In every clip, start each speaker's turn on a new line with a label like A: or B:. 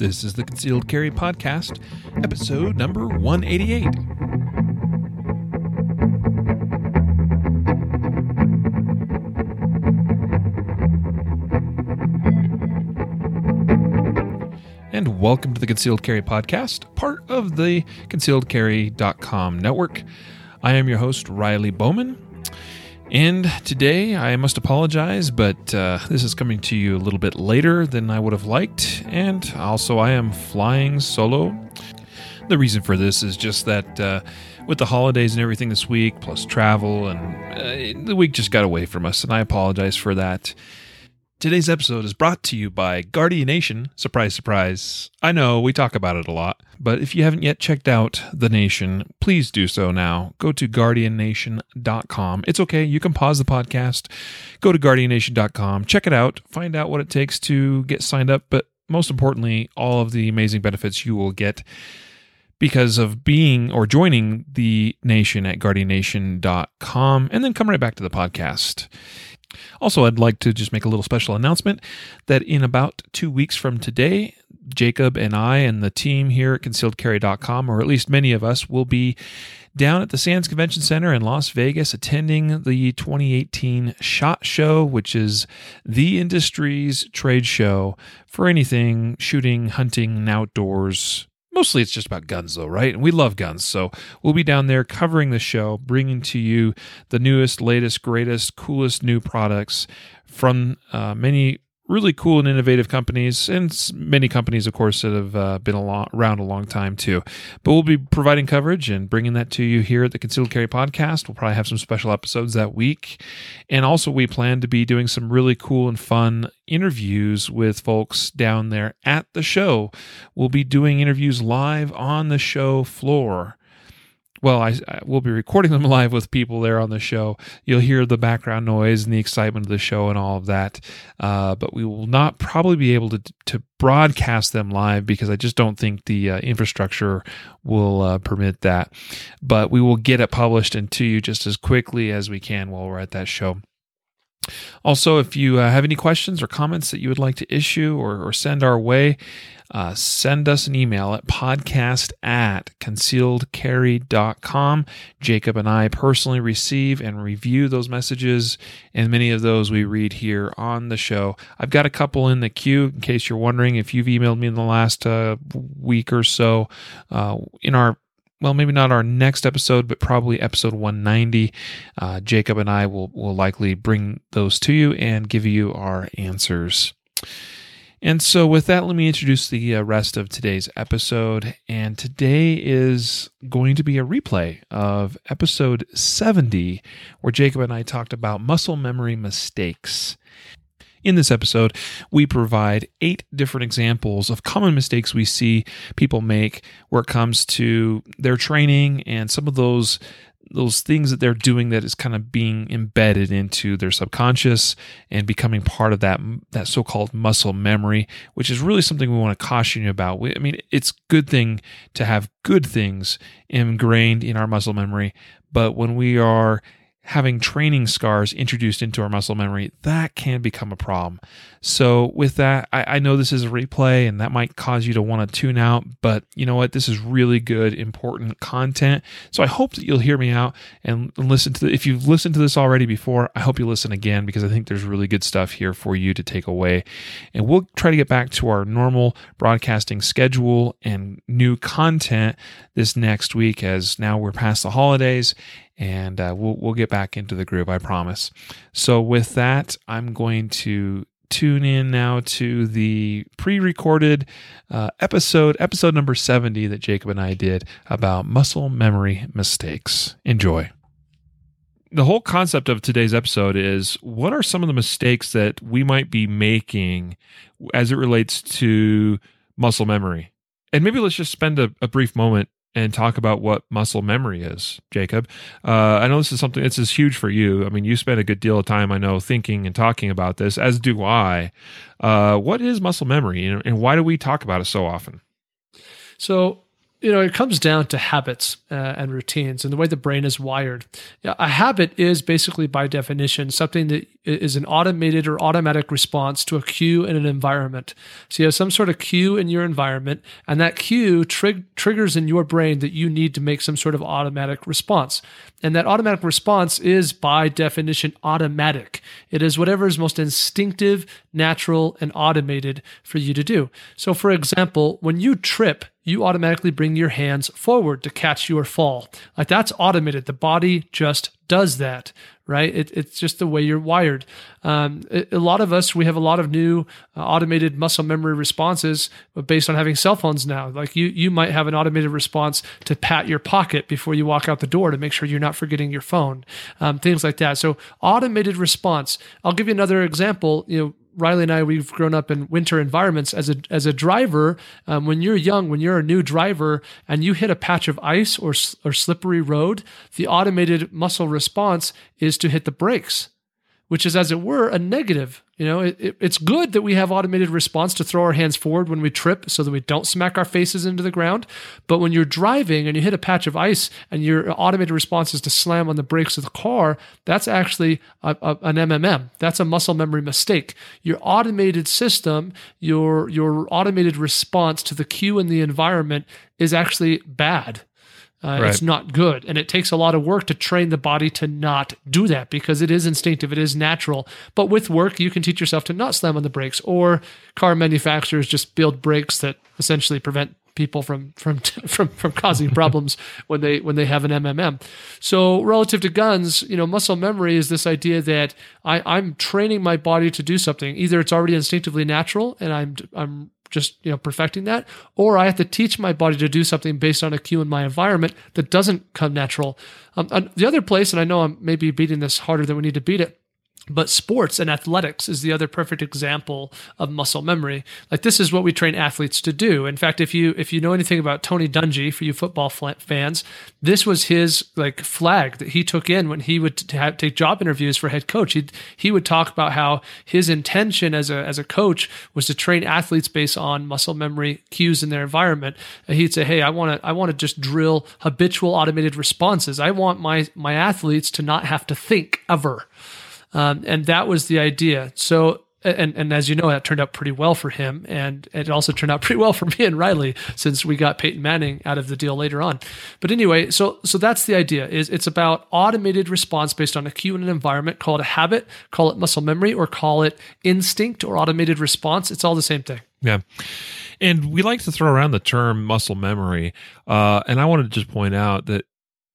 A: This is the Concealed Carry Podcast, episode number 188. And welcome to the Concealed Carry Podcast, part of the concealedcarry.com network. I am your host, Riley Bowman. And today I must apologize, but uh, this is coming to you a little bit later than I would have liked. And also, I am flying solo. The reason for this is just that uh, with the holidays and everything this week, plus travel, and uh, the week just got away from us, and I apologize for that. Today's episode is brought to you by Guardian Nation. Surprise, surprise. I know we talk about it a lot, but if you haven't yet checked out The Nation, please do so now. Go to guardiannation.com. It's okay, you can pause the podcast, go to guardiannation.com, check it out, find out what it takes to get signed up, but most importantly, all of the amazing benefits you will get because of being or joining the nation at guardiannation.com and then come right back to the podcast. Also, I'd like to just make a little special announcement that in about two weeks from today, Jacob and I and the team here at concealedcarry.com, or at least many of us, will be down at the Sands Convention Center in Las Vegas attending the 2018 SHOT Show, which is the industry's trade show for anything shooting, hunting, and outdoors mostly it's just about guns though right? And we love guns so we'll be down there covering the show bringing to you the newest latest greatest coolest new products from uh, many really cool and innovative companies and many companies of course that have uh, been a around a long time too. But we'll be providing coverage and bringing that to you here at the concealed carry podcast. We'll probably have some special episodes that week. And also we plan to be doing some really cool and fun interviews with folks down there at the show. We'll be doing interviews live on the show floor well, I, I will be recording them live with people there on the show. You'll hear the background noise and the excitement of the show and all of that. Uh, but we will not probably be able to to broadcast them live because I just don't think the uh, infrastructure will uh, permit that. But we will get it published and to you just as quickly as we can while we're at that show. Also, if you uh, have any questions or comments that you would like to issue or, or send our way, uh, send us an email at podcast at concealedcarry.com. Jacob and I personally receive and review those messages, and many of those we read here on the show. I've got a couple in the queue in case you're wondering if you've emailed me in the last uh, week or so. Uh, in our well, maybe not our next episode, but probably episode 190. Uh, Jacob and I will, will likely bring those to you and give you our answers. And so, with that, let me introduce the uh, rest of today's episode. And today is going to be a replay of episode 70, where Jacob and I talked about muscle memory mistakes. In this episode, we provide eight different examples of common mistakes we see people make where it comes to their training and some of those those things that they're doing that is kind of being embedded into their subconscious and becoming part of that that so-called muscle memory which is really something we want to caution you about. We, i mean it's good thing to have good things ingrained in our muscle memory but when we are having training scars introduced into our muscle memory, that can become a problem. So, with that, I, I, know this is a replay and that might cause you to want to tune out, but you know what? This is really good, important content. So, I hope that you'll hear me out and listen to the, if you've listened to this already before, I hope you listen again because I think there's really good stuff here for you to take away. And we'll try to get back to our normal broadcasting schedule and new content this next week as now we're past the holidays and uh, we'll we'll get back into the groove. I promise. So with that, I'm going to tune in now to the pre-recorded uh, episode, episode number 70 that Jacob and I did about muscle memory mistakes. Enjoy. The whole concept of today's episode is what are some of the mistakes that we might be making as it relates to muscle memory? And maybe let's just spend a, a brief moment and talk about what muscle memory is, Jacob. Uh, I know this is something this is huge for you. I mean, you spend a good deal of time, I know, thinking and talking about this, as do I. Uh, what is muscle memory, and why do we talk about it so often?
B: So, you know, it comes down to habits uh, and routines and the way the brain is wired. A habit is basically, by definition, something that is an automated or automatic response to a cue in an environment. So you have some sort of cue in your environment, and that cue trig- triggers in your brain that you need to make some sort of automatic response. And that automatic response is, by definition, automatic. It is whatever is most instinctive, natural, and automated for you to do. So, for example, when you trip, you automatically bring your hands forward to catch your fall. Like that's automated. The body just does that, right? It, it's just the way you're wired. Um, a lot of us, we have a lot of new uh, automated muscle memory responses based on having cell phones now. Like you, you might have an automated response to pat your pocket before you walk out the door to make sure you're not forgetting your phone, um, things like that. So automated response. I'll give you another example. You know, Riley and I, we've grown up in winter environments. As a as a driver, um, when you're young, when you're a new driver, and you hit a patch of ice or or slippery road, the automated muscle response is to hit the brakes which is, as it were, a negative. You know, it, it, it's good that we have automated response to throw our hands forward when we trip so that we don't smack our faces into the ground. But when you're driving and you hit a patch of ice and your automated response is to slam on the brakes of the car, that's actually a, a, an MMM. That's a muscle memory mistake. Your automated system, your, your automated response to the cue in the environment is actually bad. Uh, right. It's not good. And it takes a lot of work to train the body to not do that because it is instinctive, it is natural. But with work, you can teach yourself to not slam on the brakes, or car manufacturers just build brakes that essentially prevent people from from from from causing problems when they when they have an MMM. So relative to guns, you know, muscle memory is this idea that I, I'm training my body to do something. Either it's already instinctively natural and I'm I'm just you know perfecting that or i have to teach my body to do something based on a cue in my environment that doesn't come natural. Um, the other place and i know i'm maybe beating this harder than we need to beat it but sports and athletics is the other perfect example of muscle memory. Like this is what we train athletes to do. In fact, if you if you know anything about Tony Dungy for you football fans, this was his like flag that he took in when he would t- take job interviews for head coach. He he would talk about how his intention as a as a coach was to train athletes based on muscle memory cues in their environment. And he'd say, "Hey, I want to I want to just drill habitual automated responses. I want my my athletes to not have to think ever." Um, and that was the idea. So, and, and as you know, that turned out pretty well for him. And it also turned out pretty well for me and Riley since we got Peyton Manning out of the deal later on. But anyway, so, so that's the idea is it's about automated response based on a cue in an environment. Call it a habit, call it muscle memory, or call it instinct or automated response. It's all the same thing.
A: Yeah. And we like to throw around the term muscle memory. Uh, and I wanted to just point out that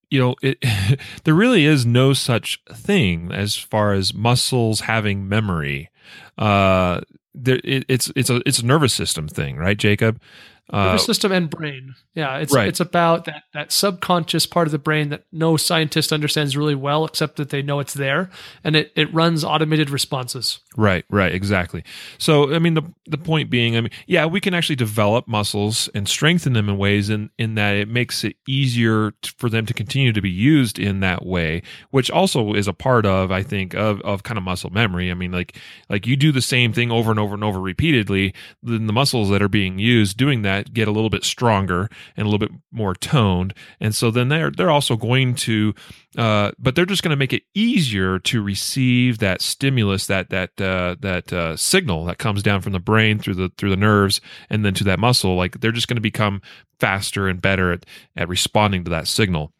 A: you know, it, there really is no such thing as far as muscles having memory. Uh, there, it, it's it's a it's a nervous system thing, right, Jacob?
B: Uh, nervous system and brain. Yeah, it's right. it's about that that subconscious part of the brain that no scientist understands really well, except that they know it's there, and it it runs automated responses.
A: Right, right, exactly. So, I mean, the the point being, I mean, yeah, we can actually develop muscles and strengthen them in ways in in that it makes it easier for them to continue to be used in that way, which also is a part of, I think, of of kind of muscle memory. I mean, like like you do the same thing over and over and over repeatedly, then the muscles that are being used doing that get a little bit stronger and a little bit more toned, and so then they're they're also going to uh, but they're just going to make it easier to receive that stimulus, that that uh, that uh, signal that comes down from the brain through the through the nerves and then to that muscle. Like they're just going to become faster and better at, at responding to that signal.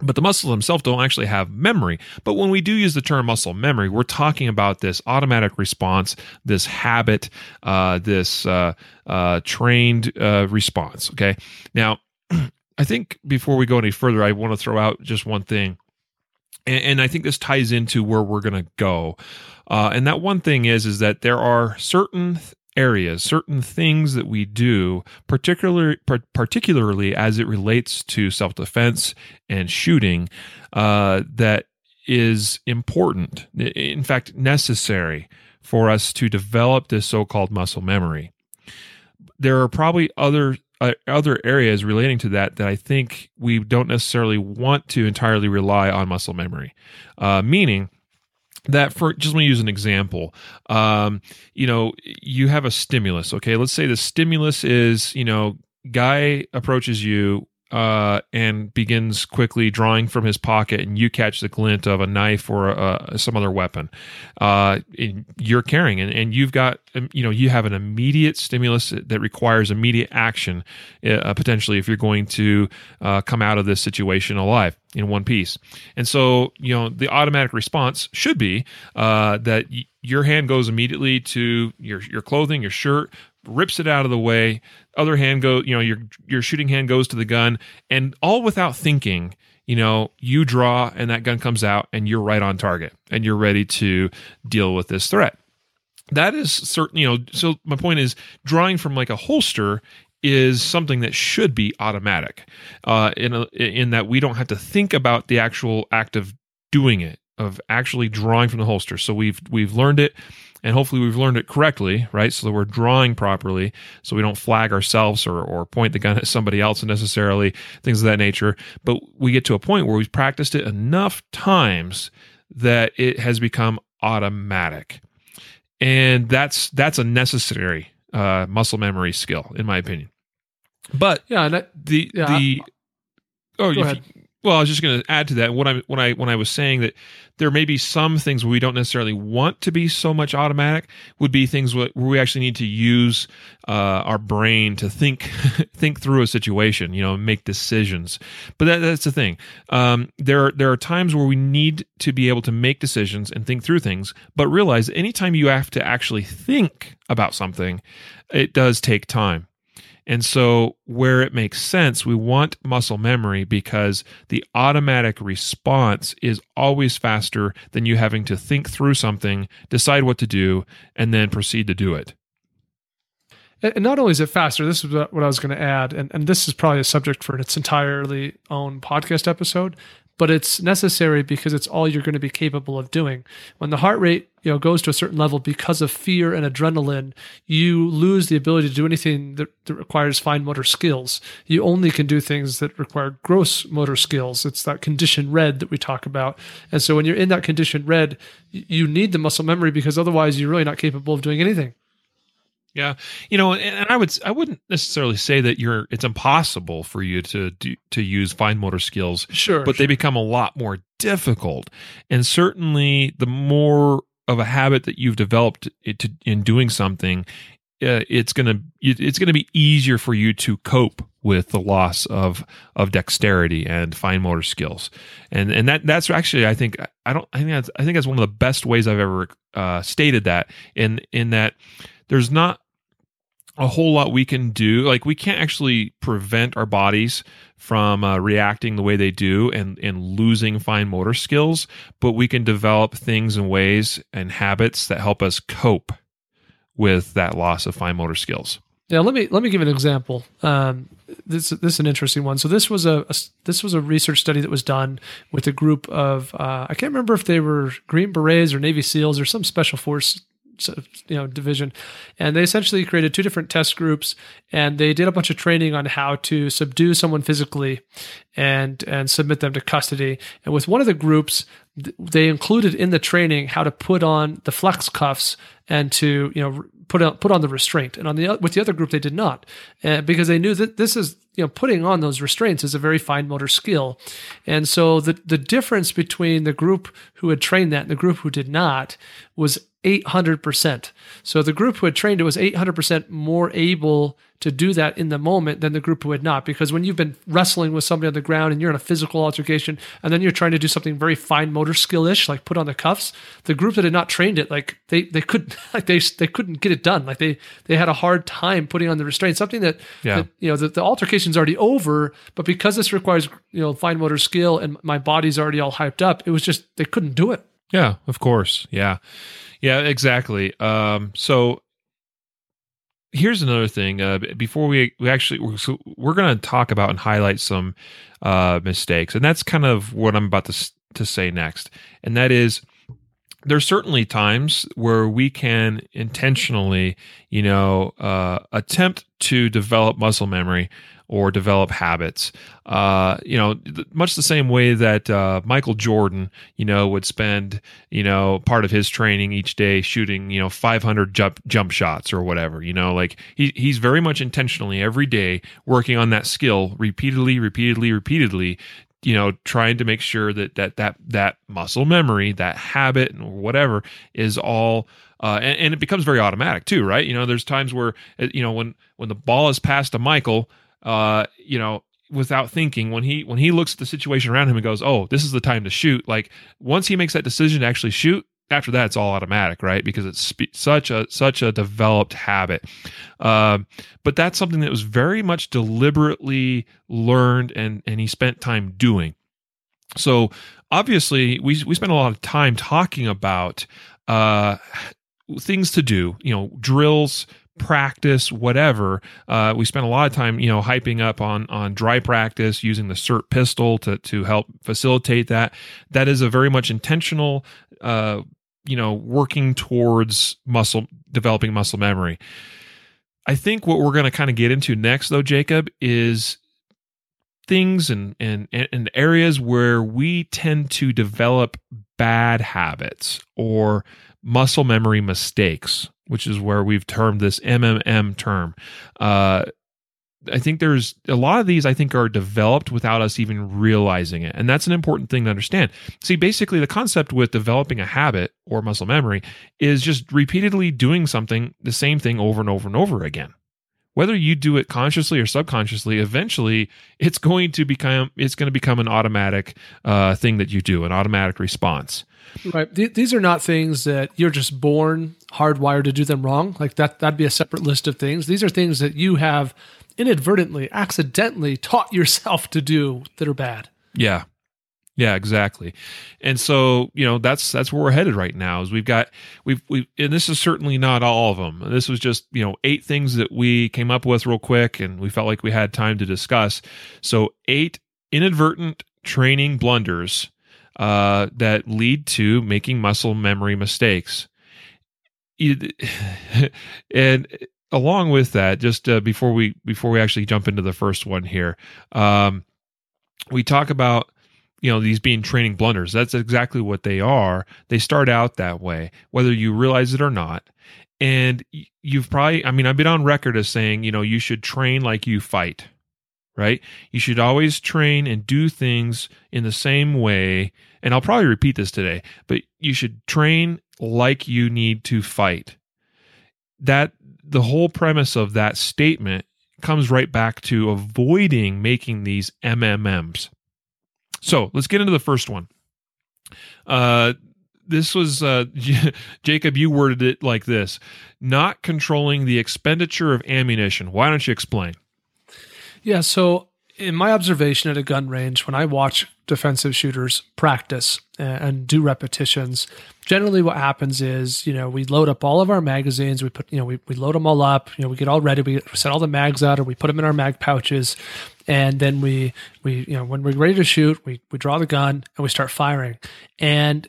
A: But the muscles themselves don't actually have memory. But when we do use the term muscle memory, we're talking about this automatic response, this habit, uh, this uh, uh, trained uh, response. Okay. Now, I think before we go any further, I want to throw out just one thing and, and I think this ties into where we're going to go. Uh, and that one thing is is that there are certain areas, certain things that we do, particularly particularly as it relates to self defense and shooting, uh, that is important. In fact, necessary for us to develop this so called muscle memory. There are probably other uh, other areas relating to that that I think we don't necessarily want to entirely rely on muscle memory. Uh, meaning that for just let me use an example. Um, you know, you have a stimulus. Okay, let's say the stimulus is you know, guy approaches you uh, and begins quickly drawing from his pocket, and you catch the glint of a knife or uh, some other weapon, uh, you're carrying, and, and you've got, um, you know, you have an immediate stimulus that requires immediate action, uh, potentially, if you're going to uh, come out of this situation alive in one piece. And so, you know, the automatic response should be uh, that y- your hand goes immediately to your your clothing, your shirt, rips it out of the way. Other hand go, you know, your your shooting hand goes to the gun, and all without thinking. You know, you draw, and that gun comes out, and you're right on target, and you're ready to deal with this threat that is certain you know so my point is drawing from like a holster is something that should be automatic uh, in a, in that we don't have to think about the actual act of doing it of actually drawing from the holster so we've we've learned it and hopefully we've learned it correctly right so that we're drawing properly so we don't flag ourselves or, or point the gun at somebody else necessarily things of that nature but we get to a point where we've practiced it enough times that it has become automatic and that's that's a necessary uh, muscle memory skill, in my opinion. But
B: yeah, that,
A: the
B: yeah,
A: the oh,
B: go
A: you,
B: ahead.
A: Well, I was just going to add to that. When I when I when I was saying that there may be some things where we don't necessarily want to be so much automatic, would be things where we actually need to use uh, our brain to think think through a situation, you know, make decisions. But that, that's the thing. Um, there there are times where we need to be able to make decisions and think through things, but realize anytime you have to actually think about something, it does take time. And so, where it makes sense, we want muscle memory because the automatic response is always faster than you having to think through something, decide what to do, and then proceed to do it.
B: And not only is it faster, this is what I was going to add, and, and this is probably a subject for its entirely own podcast episode, but it's necessary because it's all you're going to be capable of doing. When the heart rate you know goes to a certain level because of fear and adrenaline, you lose the ability to do anything that, that requires fine motor skills. You only can do things that require gross motor skills. It's that condition red that we talk about. And so when you're in that condition red, you need the muscle memory because otherwise you're really not capable of doing anything.
A: Yeah, you know, and I would I wouldn't necessarily say that you're it's impossible for you to do, to use fine motor skills.
B: Sure,
A: but
B: sure.
A: they become a lot more difficult, and certainly the more of a habit that you've developed it to, in doing something, uh, it's gonna it's gonna be easier for you to cope with the loss of of dexterity and fine motor skills, and and that that's actually I think I don't I think that's I think that's one of the best ways I've ever uh, stated that in in that there's not a whole lot we can do. Like we can't actually prevent our bodies from uh, reacting the way they do and and losing fine motor skills, but we can develop things and ways and habits that help us cope with that loss of fine motor skills.
B: Yeah, let me let me give an example. Um, this this is an interesting one. So this was a, a this was a research study that was done with a group of uh, I can't remember if they were Green Berets or Navy SEALs or some special force you know division. And they essentially created two different test groups and they did a bunch of training on how to subdue someone physically and and submit them to custody. And with one of the groups they included in the training how to put on the flex cuffs and to you know put on put on the restraint. And on the with the other group they did not uh, because they knew that this is you know putting on those restraints is a very fine motor skill. And so the the difference between the group who had trained that and the group who did not was 800%. So the group who had trained it was 800% more able to do that in the moment than the group who had not. Because when you've been wrestling with somebody on the ground and you're in a physical altercation and then you're trying to do something very fine motor skill-ish, like put on the cuffs, the group that had not trained it, like they they couldn't like they they couldn't get it done. Like they they had a hard time putting on the restraint. Something that,
A: Yeah.
B: that you know the, the altercation's already over, but because this requires you know fine motor skill and my body's already all hyped up, it was just they couldn't do it.
A: Yeah, of course. Yeah. Yeah, exactly. Um, so here's another thing. Uh, before we we actually we're, so we're going to talk about and highlight some uh, mistakes, and that's kind of what I'm about to to say next, and that is there's certainly times where we can intentionally, you know, uh, attempt to develop muscle memory or develop habits. Uh, you know, much the same way that uh, Michael Jordan, you know, would spend, you know, part of his training each day shooting, you know, 500 jump jump shots or whatever. You know, like he he's very much intentionally every day working on that skill repeatedly, repeatedly, repeatedly you know trying to make sure that that that that muscle memory that habit or whatever is all uh, and, and, it becomes very automatic too right you know there's times where uh, you know when when the ball is passed to michael uh, you know without thinking when he when he looks at the situation around him and goes oh this is the time to shoot like once he makes that decision to actually shoot after that it's all automatic right? Because it's such a such a developed habit. Uh, but that's something that was very much deliberately learned and and he spent time doing. So obviously we we spent a lot of time talking about uh, things to do you know drills practice, whatever. Uh, we spent a lot of time, you know, hyping up on on dry practice using the SIRT pistol to to help facilitate that. That is a very much intentional, uh, you know, working towards muscle developing muscle memory. I think what we're going to kind of get into next, though, Jacob, is things and, and and areas where we tend to develop bad habits or muscle memory mistakes which is where we've termed this MMM term. Uh, I think there's a lot of these I think are developed without us even realizing it. And that's an important thing to understand. See, basically the concept with developing a habit or muscle memory is just repeatedly doing something the same thing over and over and over again. Whether you do it consciously or subconsciously, eventually it's going to become it's going to become an automatic uh, thing that you do, an automatic response.
B: Right. Th- these are not things that you're just born hardwired to do them wrong. Like that, that'd be a separate list of things. These are things that you have inadvertently, accidentally taught yourself to do that are bad.
A: Yeah. Yeah, exactly. And so, you know, that's that's where we're headed right now. Is we've got we've we and this is certainly not all of them. This was just, you know, eight things that we came up with real quick and we felt like we had time to discuss. So, eight inadvertent training blunders uh, that lead to making muscle memory mistakes. and along with that, just uh, before we before we actually jump into the first one here, um, we talk about you know these being training blunders. That's exactly what they are. They start out that way, whether you realize it or not. And you've probably, I mean, I've been on record as saying, you know, you should train like you fight right? You should always train and do things in the same way. And I'll probably repeat this today, but you should train like you need to fight. That the whole premise of that statement comes right back to avoiding making these MMMs. So let's get into the first one. Uh, this was uh, Jacob. You worded it like this: not controlling the expenditure of ammunition. Why don't you explain?
B: Yeah. So, in my observation at a gun range, when I watch defensive shooters practice and do repetitions, generally what happens is, you know, we load up all of our magazines. We put, you know, we, we load them all up. You know, we get all ready. We set all the mags out, or we put them in our mag pouches, and then we we you know when we're ready to shoot, we we draw the gun and we start firing. And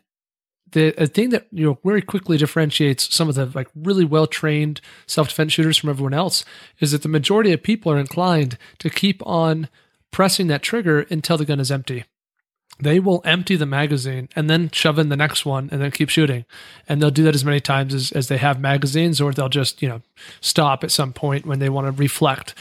B: the thing that you know very quickly differentiates some of the like really well trained self defense shooters from everyone else is that the majority of people are inclined to keep on pressing that trigger until the gun is empty. They will empty the magazine and then shove in the next one and then keep shooting. And they'll do that as many times as, as they have magazines, or they'll just, you know, stop at some point when they want to reflect.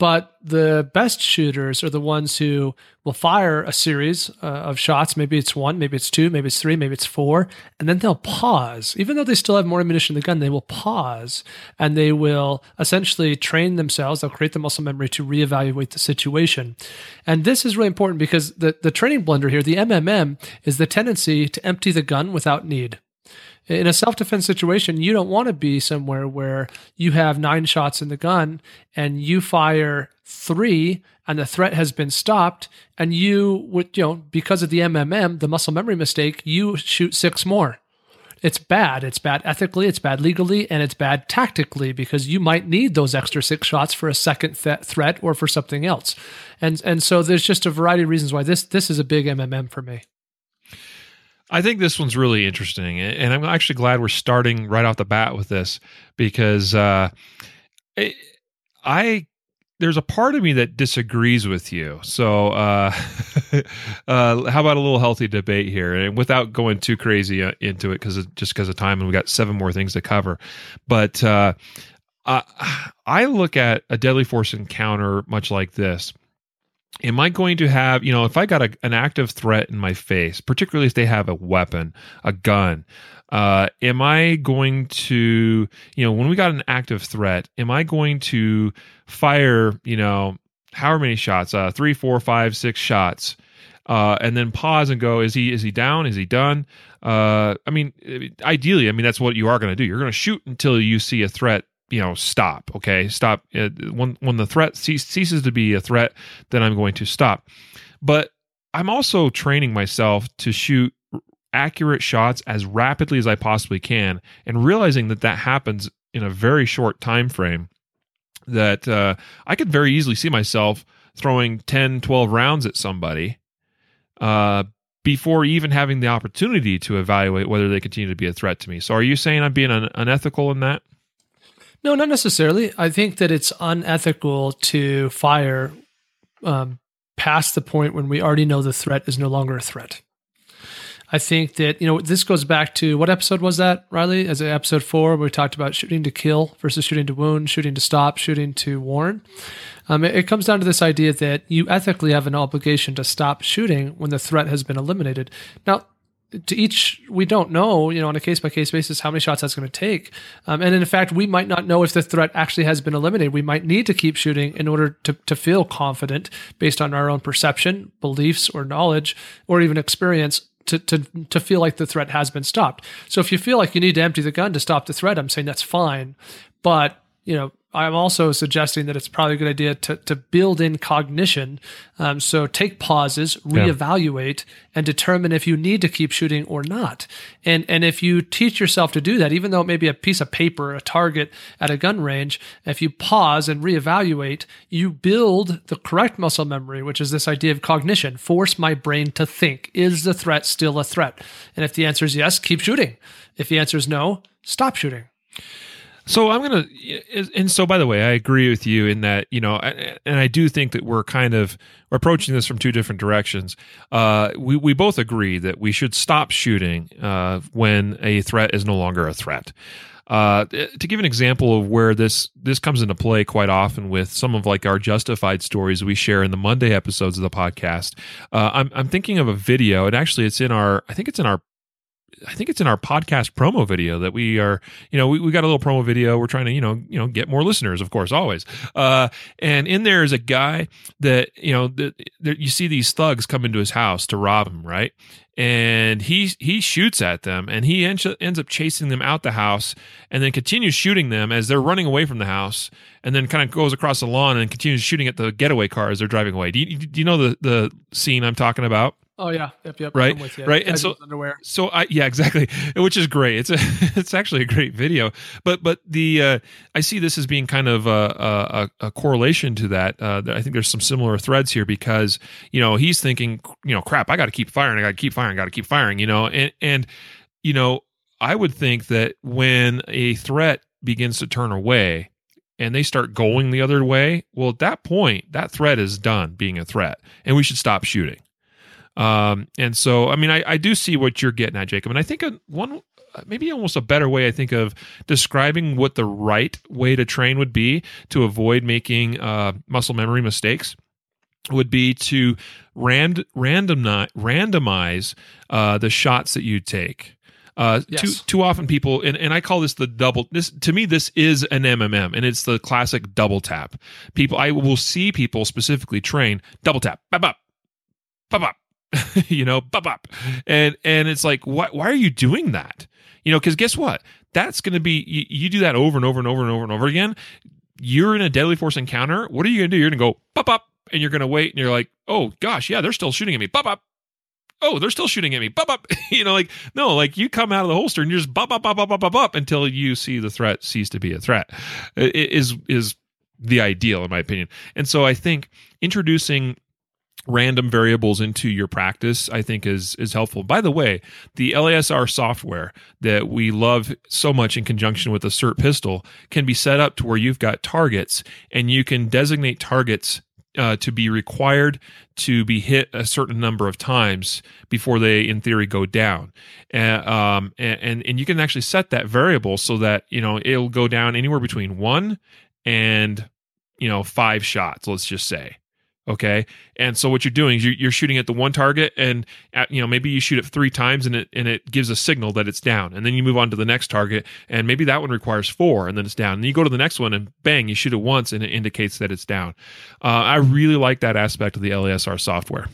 B: But the best shooters are the ones who will fire a series uh, of shots. Maybe it's one, maybe it's two, maybe it's three, maybe it's four. And then they'll pause. Even though they still have more ammunition in the gun, they will pause and they will essentially train themselves. They'll create the muscle memory to reevaluate the situation. And this is really important because the, the training blunder here, the MMM, is the tendency to empty the gun without need in a self defense situation, you don't want to be somewhere where you have nine shots in the gun and you fire three and the threat has been stopped and you would, you know, because of the MMM, the muscle memory mistake, you shoot six more. It's bad. It's bad ethically, it's bad legally, and it's bad tactically because you might need those extra six shots for a second th- threat or for something else. And and so there's just a variety of reasons why this this is a big MMM for me.
A: I think this one's really interesting, and I'm actually glad we're starting right off the bat with this because uh, I there's a part of me that disagrees with you. So, uh, uh, how about a little healthy debate here, and without going too crazy uh, into it, because just because of time, and we got seven more things to cover. But uh, I look at a deadly force encounter much like this. Am I going to have, you know, if I got a, an active threat in my face, particularly if they have a weapon, a gun, uh, am I going to, you know, when we got an active threat, am I going to fire, you know, however many shots, uh, three, four, five, six shots, uh, and then pause and go, is he is he down? Is he done? Uh, I mean, ideally, I mean that's what you are going to do. You're going to shoot until you see a threat. You know, stop. Okay, stop. Uh, when when the threat ceases to be a threat, then I'm going to stop. But I'm also training myself to shoot accurate shots as rapidly as I possibly can and realizing that that happens in a very short time frame that uh, I could very easily see myself throwing 10 12 rounds at somebody uh, before even having the opportunity to evaluate whether they continue to be a threat to me. So are you saying I'm being un- unethical in that?
B: No, not necessarily. I think that it's unethical to fire um, past the point when we already know the threat is no longer a threat. I think that, you know, this goes back to what episode was that, Riley? As episode four, we talked about shooting to kill versus shooting to wound, shooting to stop, shooting to warn. Um, it, it comes down to this idea that you ethically have an obligation to stop shooting when the threat has been eliminated. Now, to each we don't know you know on a case by case basis how many shots that's going to take um, and in fact we might not know if the threat actually has been eliminated we might need to keep shooting in order to, to feel confident based on our own perception beliefs or knowledge or even experience to, to, to feel like the threat has been stopped. So if you feel like you need to empty the gun to stop the threat, I'm saying that's fine. But, you know, I'm also suggesting that it's probably a good idea to, to build in cognition. Um, so take pauses, reevaluate, yeah. and determine if you need to keep shooting or not. And and if you teach yourself to do that, even though it may be a piece of paper, a target at a gun range, if you pause and reevaluate, you build the correct muscle memory, which is this idea of cognition. Force my brain to think: Is the threat still a threat? And if the answer is yes, keep shooting. If the answer is no, stop shooting.
A: So I'm gonna, and so by the way, I agree with you in that you know, and I do think that we're kind of we're approaching this from two different directions. Uh, we we both agree that we should stop shooting uh, when a threat is no longer a threat. Uh, to give an example of where this this comes into play quite often with some of like our justified stories we share in the Monday episodes of the podcast, uh, I'm I'm thinking of a video, and actually it's in our I think it's in our I think it's in our podcast promo video that we are, you know, we, we got a little promo video. We're trying to, you know, you know, get more listeners, of course, always. Uh, and in there is a guy that, you know, that you see these thugs come into his house to rob him, right? And he he shoots at them, and he ends, ends up chasing them out the house, and then continues shooting them as they're running away from the house, and then kind of goes across the lawn and continues shooting at the getaway car as they're driving away. Do you, do you know the the scene I'm talking about?
B: Oh yeah, yep, yep.
A: Right, right, and so underwear. So I yeah, exactly, which is great. It's a it's actually a great video. But but the uh, I see this as being kind of a, a, a correlation to that. Uh, I think there's some similar threads here because you know he's thinking you know crap, I got to keep firing, I got to keep firing, I got to keep firing. You know, and and you know I would think that when a threat begins to turn away and they start going the other way, well, at that point, that threat is done being a threat, and we should stop shooting. Um, and so, I mean, I, I do see what you're getting at, Jacob. And I think a, one, maybe almost a better way, I think, of describing what the right way to train would be to avoid making uh, muscle memory mistakes would be to rand, randomize, randomize uh, the shots that you take. Uh, yes. too too often people and, and I call this the double this to me this is an MMM and it's the classic double tap. People I will see people specifically train double tap, bop bop, bop bop, you know, bop bop. And and it's like, why why are you doing that? You know, because guess what? That's going to be you, you, do that over and over and over and over and over again. You're in a deadly force encounter. What are you going to do? You're going to go pop up, and you're going to wait, and you're like, oh gosh, yeah, they're still shooting at me. Pop up. Oh, they're still shooting at me. Pop up. you know, like no, like you come out of the holster and you just bop up, bop up, bop up, up until you see the threat cease to be a threat. It is is the ideal in my opinion. And so I think introducing random variables into your practice i think is is helpful. By the way the lasr software that we love so much in conjunction with the SIRT pistol can be set up to where you've got targets and you can designate targets uh, to be required to be hit a certain number of times before they in theory go down. And, um, and and you can actually set that variable so that you know it'll go down anywhere between one and you know five shots let's just say okay? And so what you're doing is you're, shooting at the one target and at, you know maybe you shoot it three times and it and it gives a signal that it's down. And then you move on to the next target and maybe that one requires four and then it's down. And you go to the next one and bang you shoot it once and it indicates that it's down. Uh, i really like that aspect of the lasr software.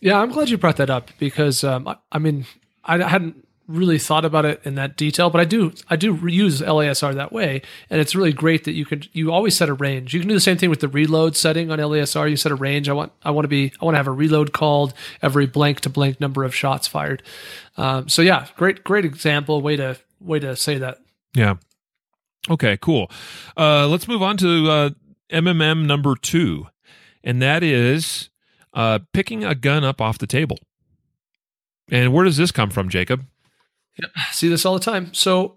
B: Yeah i'm glad you brought that up because um, I, I mean I hadn't really thought about it in that detail, but I do I do use LASR that way, and it's really great that you could you always set a range. You can do the same thing with the reload setting on LASR. You set a range. I want I want to be I want to have a reload called every blank to blank number of shots fired. Um, so yeah, great great example. Way to way to say that.
A: Yeah. Okay. Cool. Uh, let's move on to uh, MMM number two, and that is uh, picking a gun up off the table. And where does this come from, Jacob?
B: Yep. See this all the time. So,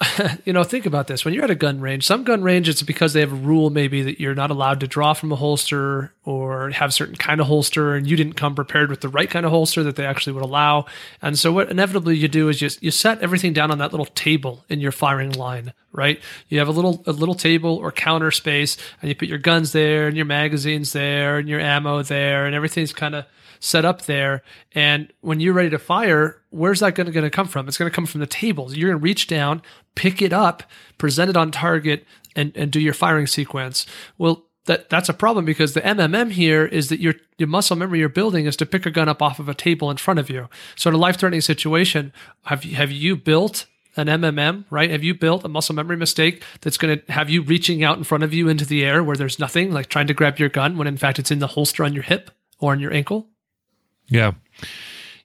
B: you know, think about this. When you're at a gun range, some gun range, it's because they have a rule maybe that you're not allowed to draw from a holster or have certain kind of holster, and you didn't come prepared with the right kind of holster that they actually would allow. And so, what inevitably you do is you you set everything down on that little table in your firing line, right? You have a little a little table or counter space, and you put your guns there, and your magazines there, and your ammo there, and everything's kind of set up there. And when you're ready to fire, where's that going to come from? It's going to come from the tables. You're going to reach down, pick it up, present it on target, and, and do your firing sequence. Well, that that's a problem because the MMM here is that your your muscle memory you're building is to pick a gun up off of a table in front of you. So in a life threatening situation, have you, have you built an MMM, right? Have you built a muscle memory mistake that's going to have you reaching out in front of you into the air where there's nothing, like trying to grab your gun when in fact it's in the holster on your hip or on your ankle?
A: Yeah.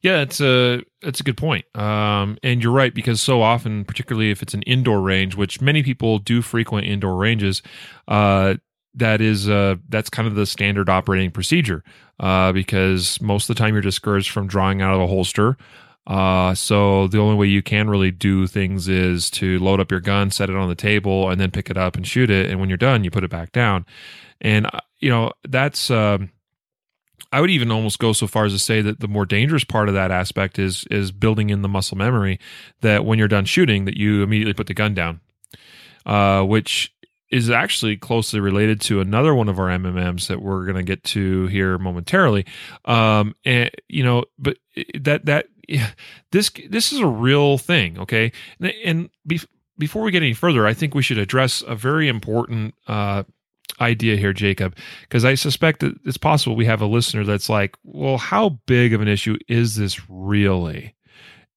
A: Yeah, it's a it's a good point, um, and you're right because so often, particularly if it's an indoor range, which many people do frequent indoor ranges, uh, that is uh, that's kind of the standard operating procedure uh, because most of the time you're discouraged from drawing out of a holster. Uh, so the only way you can really do things is to load up your gun, set it on the table, and then pick it up and shoot it. And when you're done, you put it back down. And uh, you know that's um, I would even almost go so far as to say that the more dangerous part of that aspect is is building in the muscle memory that when you're done shooting that you immediately put the gun down, uh, which is actually closely related to another one of our MMMs that we're going to get to here momentarily. Um, and you know, but that that this this is a real thing, okay? And, and be, before we get any further, I think we should address a very important uh, idea here, Jacob, because I suspect that it's possible we have a listener that's like, well, how big of an issue is this really?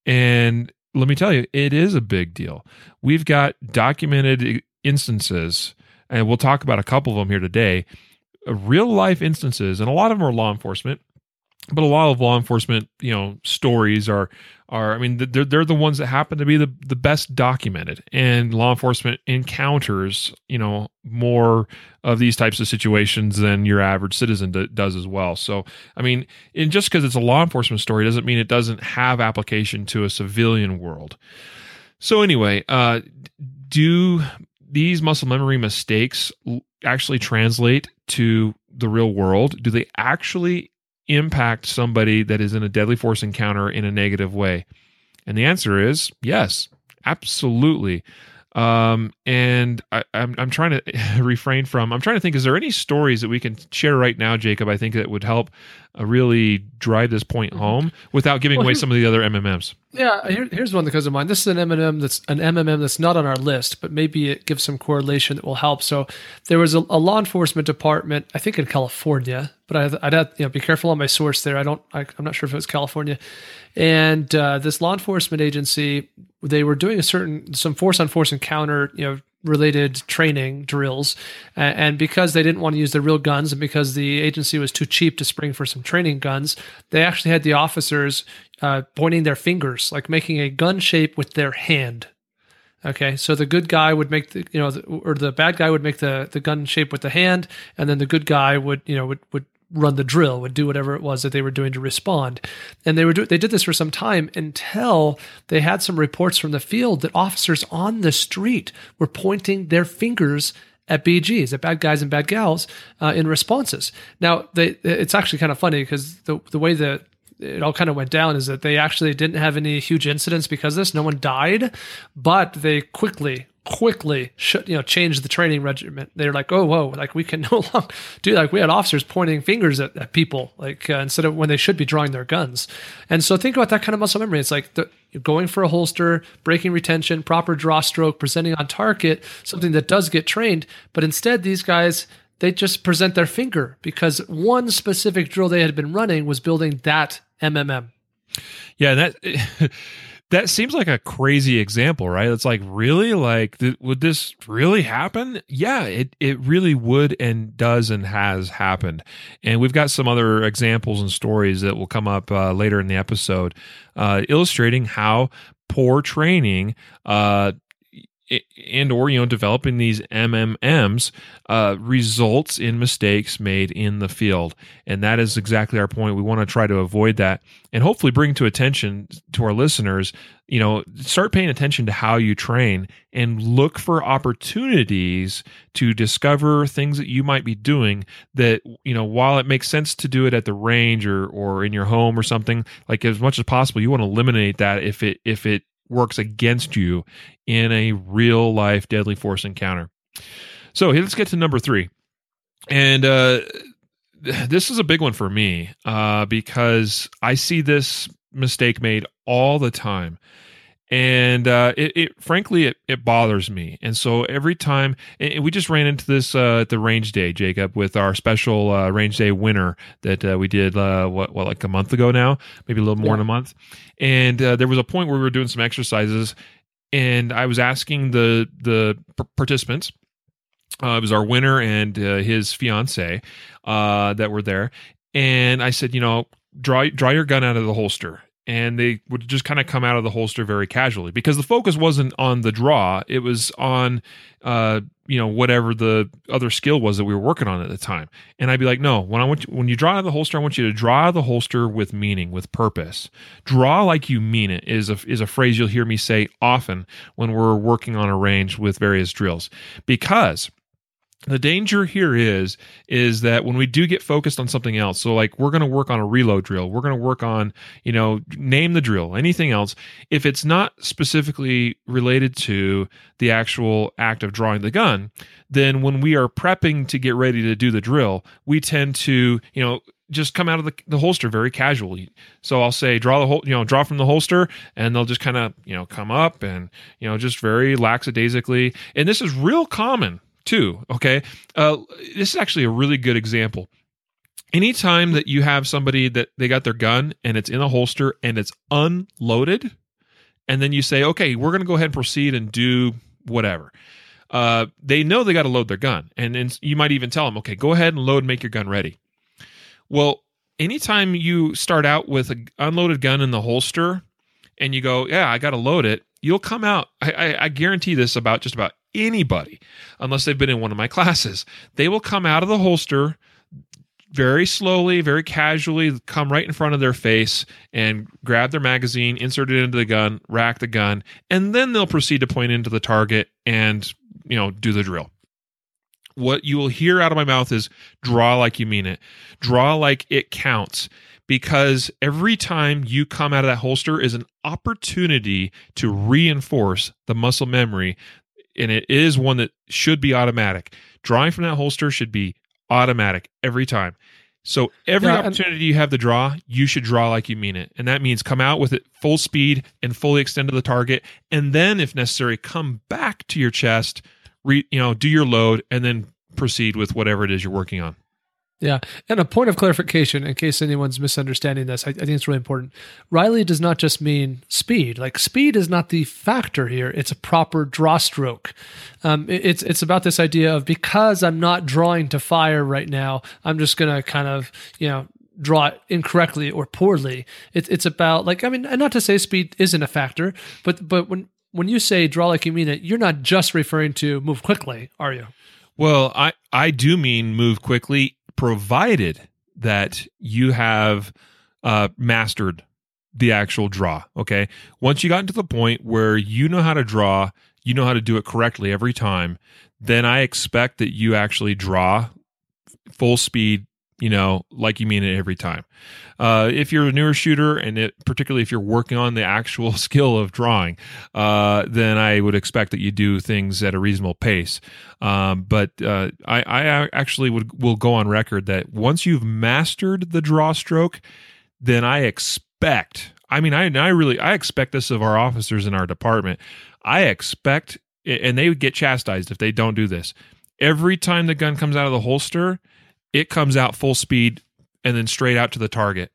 A: And let me tell you, it is a big deal. We've got documented instances, and we'll talk about a couple of them here today, real life instances, and a lot of them are law enforcement but a lot of law enforcement you know stories are are i mean they're, they're the ones that happen to be the, the best documented. And law enforcement encounters you know more of these types of situations than your average citizen do, does as well. So i mean and just because it's a law enforcement story doesn't mean it doesn't have application to a civilian world. So anyway uh do these muscle memory mistakes actually translate to the real world? Do they actually impact somebody that is in a deadly force encounter in a negative way? And the answer is yes, absolutely. Um, and I, am I'm, I'm trying to refrain from. I'm trying to think. Is there any stories that we can share right now, Jacob? I think that would help uh, really drive this point mm-hmm. home without giving well, away some of the other MMMs.
B: Yeah, here, here's one that comes to mind. This is an MMM that's an MMM that's not on our list, but maybe it gives some correlation that will help. So there was a, a law enforcement department, I think in California, but I'd, I'd have, you know be careful on my source there. I don't. I, am not sure if it was California, and uh, this law enforcement agency they were doing a certain some force on force encounter you know related training drills and because they didn't want to use their real guns and because the agency was too cheap to spring for some training guns they actually had the officers uh, pointing their fingers like making a gun shape with their hand. Okay, so the good guy would make the you know, the, or the bad guy would make the the gun shape with the hand, and then the good guy would you know would would run the drill, would do whatever it was that they were doing to respond. And they were do- they did this for some time until they had some reports from the field that officers on the street were pointing their fingers at BGs, at bad guys and bad gals, uh, in responses. Now, they, it's actually kind of funny because the the way that it all kind of went down is that they actually didn't have any huge incidents because this. No one died, but they quickly quickly you know changed the training regiment. They're like oh whoa like we can no longer do like we had officers pointing fingers at, at people like uh, instead of when they should be drawing their guns. And so think about that kind of muscle memory. It's like the, going for a holster breaking retention proper draw stroke presenting on target something that does get trained but instead these guys they just present their finger because one specific drill they had been running was building that mmm
A: Yeah, that that seems like a crazy example, right? It's like really like th- would this really happen? Yeah, it it really would and does and has happened. And we've got some other examples and stories that will come up uh, later in the episode, uh, illustrating how poor training uh, and or you know developing these mmms uh, results in mistakes made in the field. And that is exactly our point. We want to try to avoid that and hopefully bring to attention to our listeners you know start paying attention to how you train and look for opportunities to discover things that you might be doing that you know while it makes sense to do it at the range or or in your home or something like as much as possible you want to eliminate that if it if it works against you in a real life deadly force encounter. So let's get to number three. And uh, this is a big one for me uh, because I see this mistake made all the time. And uh, it, it, frankly, it, it bothers me. And so every time, and we just ran into this uh, at the range day, Jacob, with our special uh, range day winner that uh, we did, uh, what, what, like a month ago now, maybe a little more yeah. than a month. And uh, there was a point where we were doing some exercises, and I was asking the the participants. Uh, it was our winner and uh, his fiance uh, that were there, and I said, you know, draw draw your gun out of the holster, and they would just kind of come out of the holster very casually. Because the focus wasn't on the draw; it was on uh, you know whatever the other skill was that we were working on at the time. And i'd be like no when i want you, when you draw out of the holster i want you to draw out of the holster with meaning with purpose. Draw like you mean it is a is a phrase you'll hear me say often when we're working on a range with various drills. Because the danger here is is that when we do get focused on something else so like we're going to work on a reload drill we're going to work on you know name the drill anything else if it's not specifically related to the actual act of drawing the gun then when we are prepping to get ready to do the drill we tend to you know just come out of the, the holster very casually. So I'll say draw the hol- you know draw from the holster, and they'll just kind of you know come up and you know just very lackadaisically. And this is real common too. Okay. Uh, this is actually a really good example. Anytime that you have somebody that they got their gun and it's in a holster and it's unloaded, and then you say, okay, we're going to go ahead and proceed and do whatever. Uh, they know they got to load their gun. And then you might even tell them, okay, go ahead and load and make your gun ready. Well, anytime you start out with an unloaded gun in the holster and you go, yeah, I got to load it, you'll come out. I, I, I, guarantee this about just about anybody, unless they've been in one of my classes. They will come out of the holster very slowly, very casually, come right in front of their face and grab their magazine, insert it into the gun, rack the gun, and then they'll proceed to point into the target and, you know, do the drill. What you will hear out of my mouth is draw like you mean it. Draw like it counts because every time you come out of that holster is an opportunity to reinforce the muscle memory and it is one that should be automatic. Drawing from that holster should be automatic every time. So every yeah, opportunity you have to draw, you should draw like you mean it. And that means come out with it full speed and fully extend to the target. And then if necessary, come back to your chest, re, you know, do your load and then proceed with whatever it is you're working on.
B: Yeah. And a point of clarification in case anyone's misunderstanding this, I, I, think it's really important. Riley does not just mean speed. Like speed is not the factor here. It's a proper draw stroke. Um, it, it's it's about this idea of because I'm not drawing to fire right now, I'm just gonna kind of, you know, draw it incorrectly or poorly. It's it's about like I mean, not to say speed isn't a factor, but but when when you say draw like you mean it, you're not just referring to move quickly, are you?
A: Well, I I do mean move quickly provided that you have uh, mastered the actual draw. Okay. Once you got to the point where you know how to draw, you know how to do it correctly every time, then I expect that you actually draw full speed, you know, like you mean it every time. Uh, if you're a newer shooter, and it, particularly if you're working on the actual skill of drawing, uh, then I would expect that you do things at a reasonable pace. Um, but uh, I, I actually would will go on record that once you've mastered the draw stroke, then I expect. I mean, I I really I expect this of our officers in our department. I expect, and they would get chastised if they don't do this. Every time the gun comes out of the holster, it comes out full speed and then straight out to the target.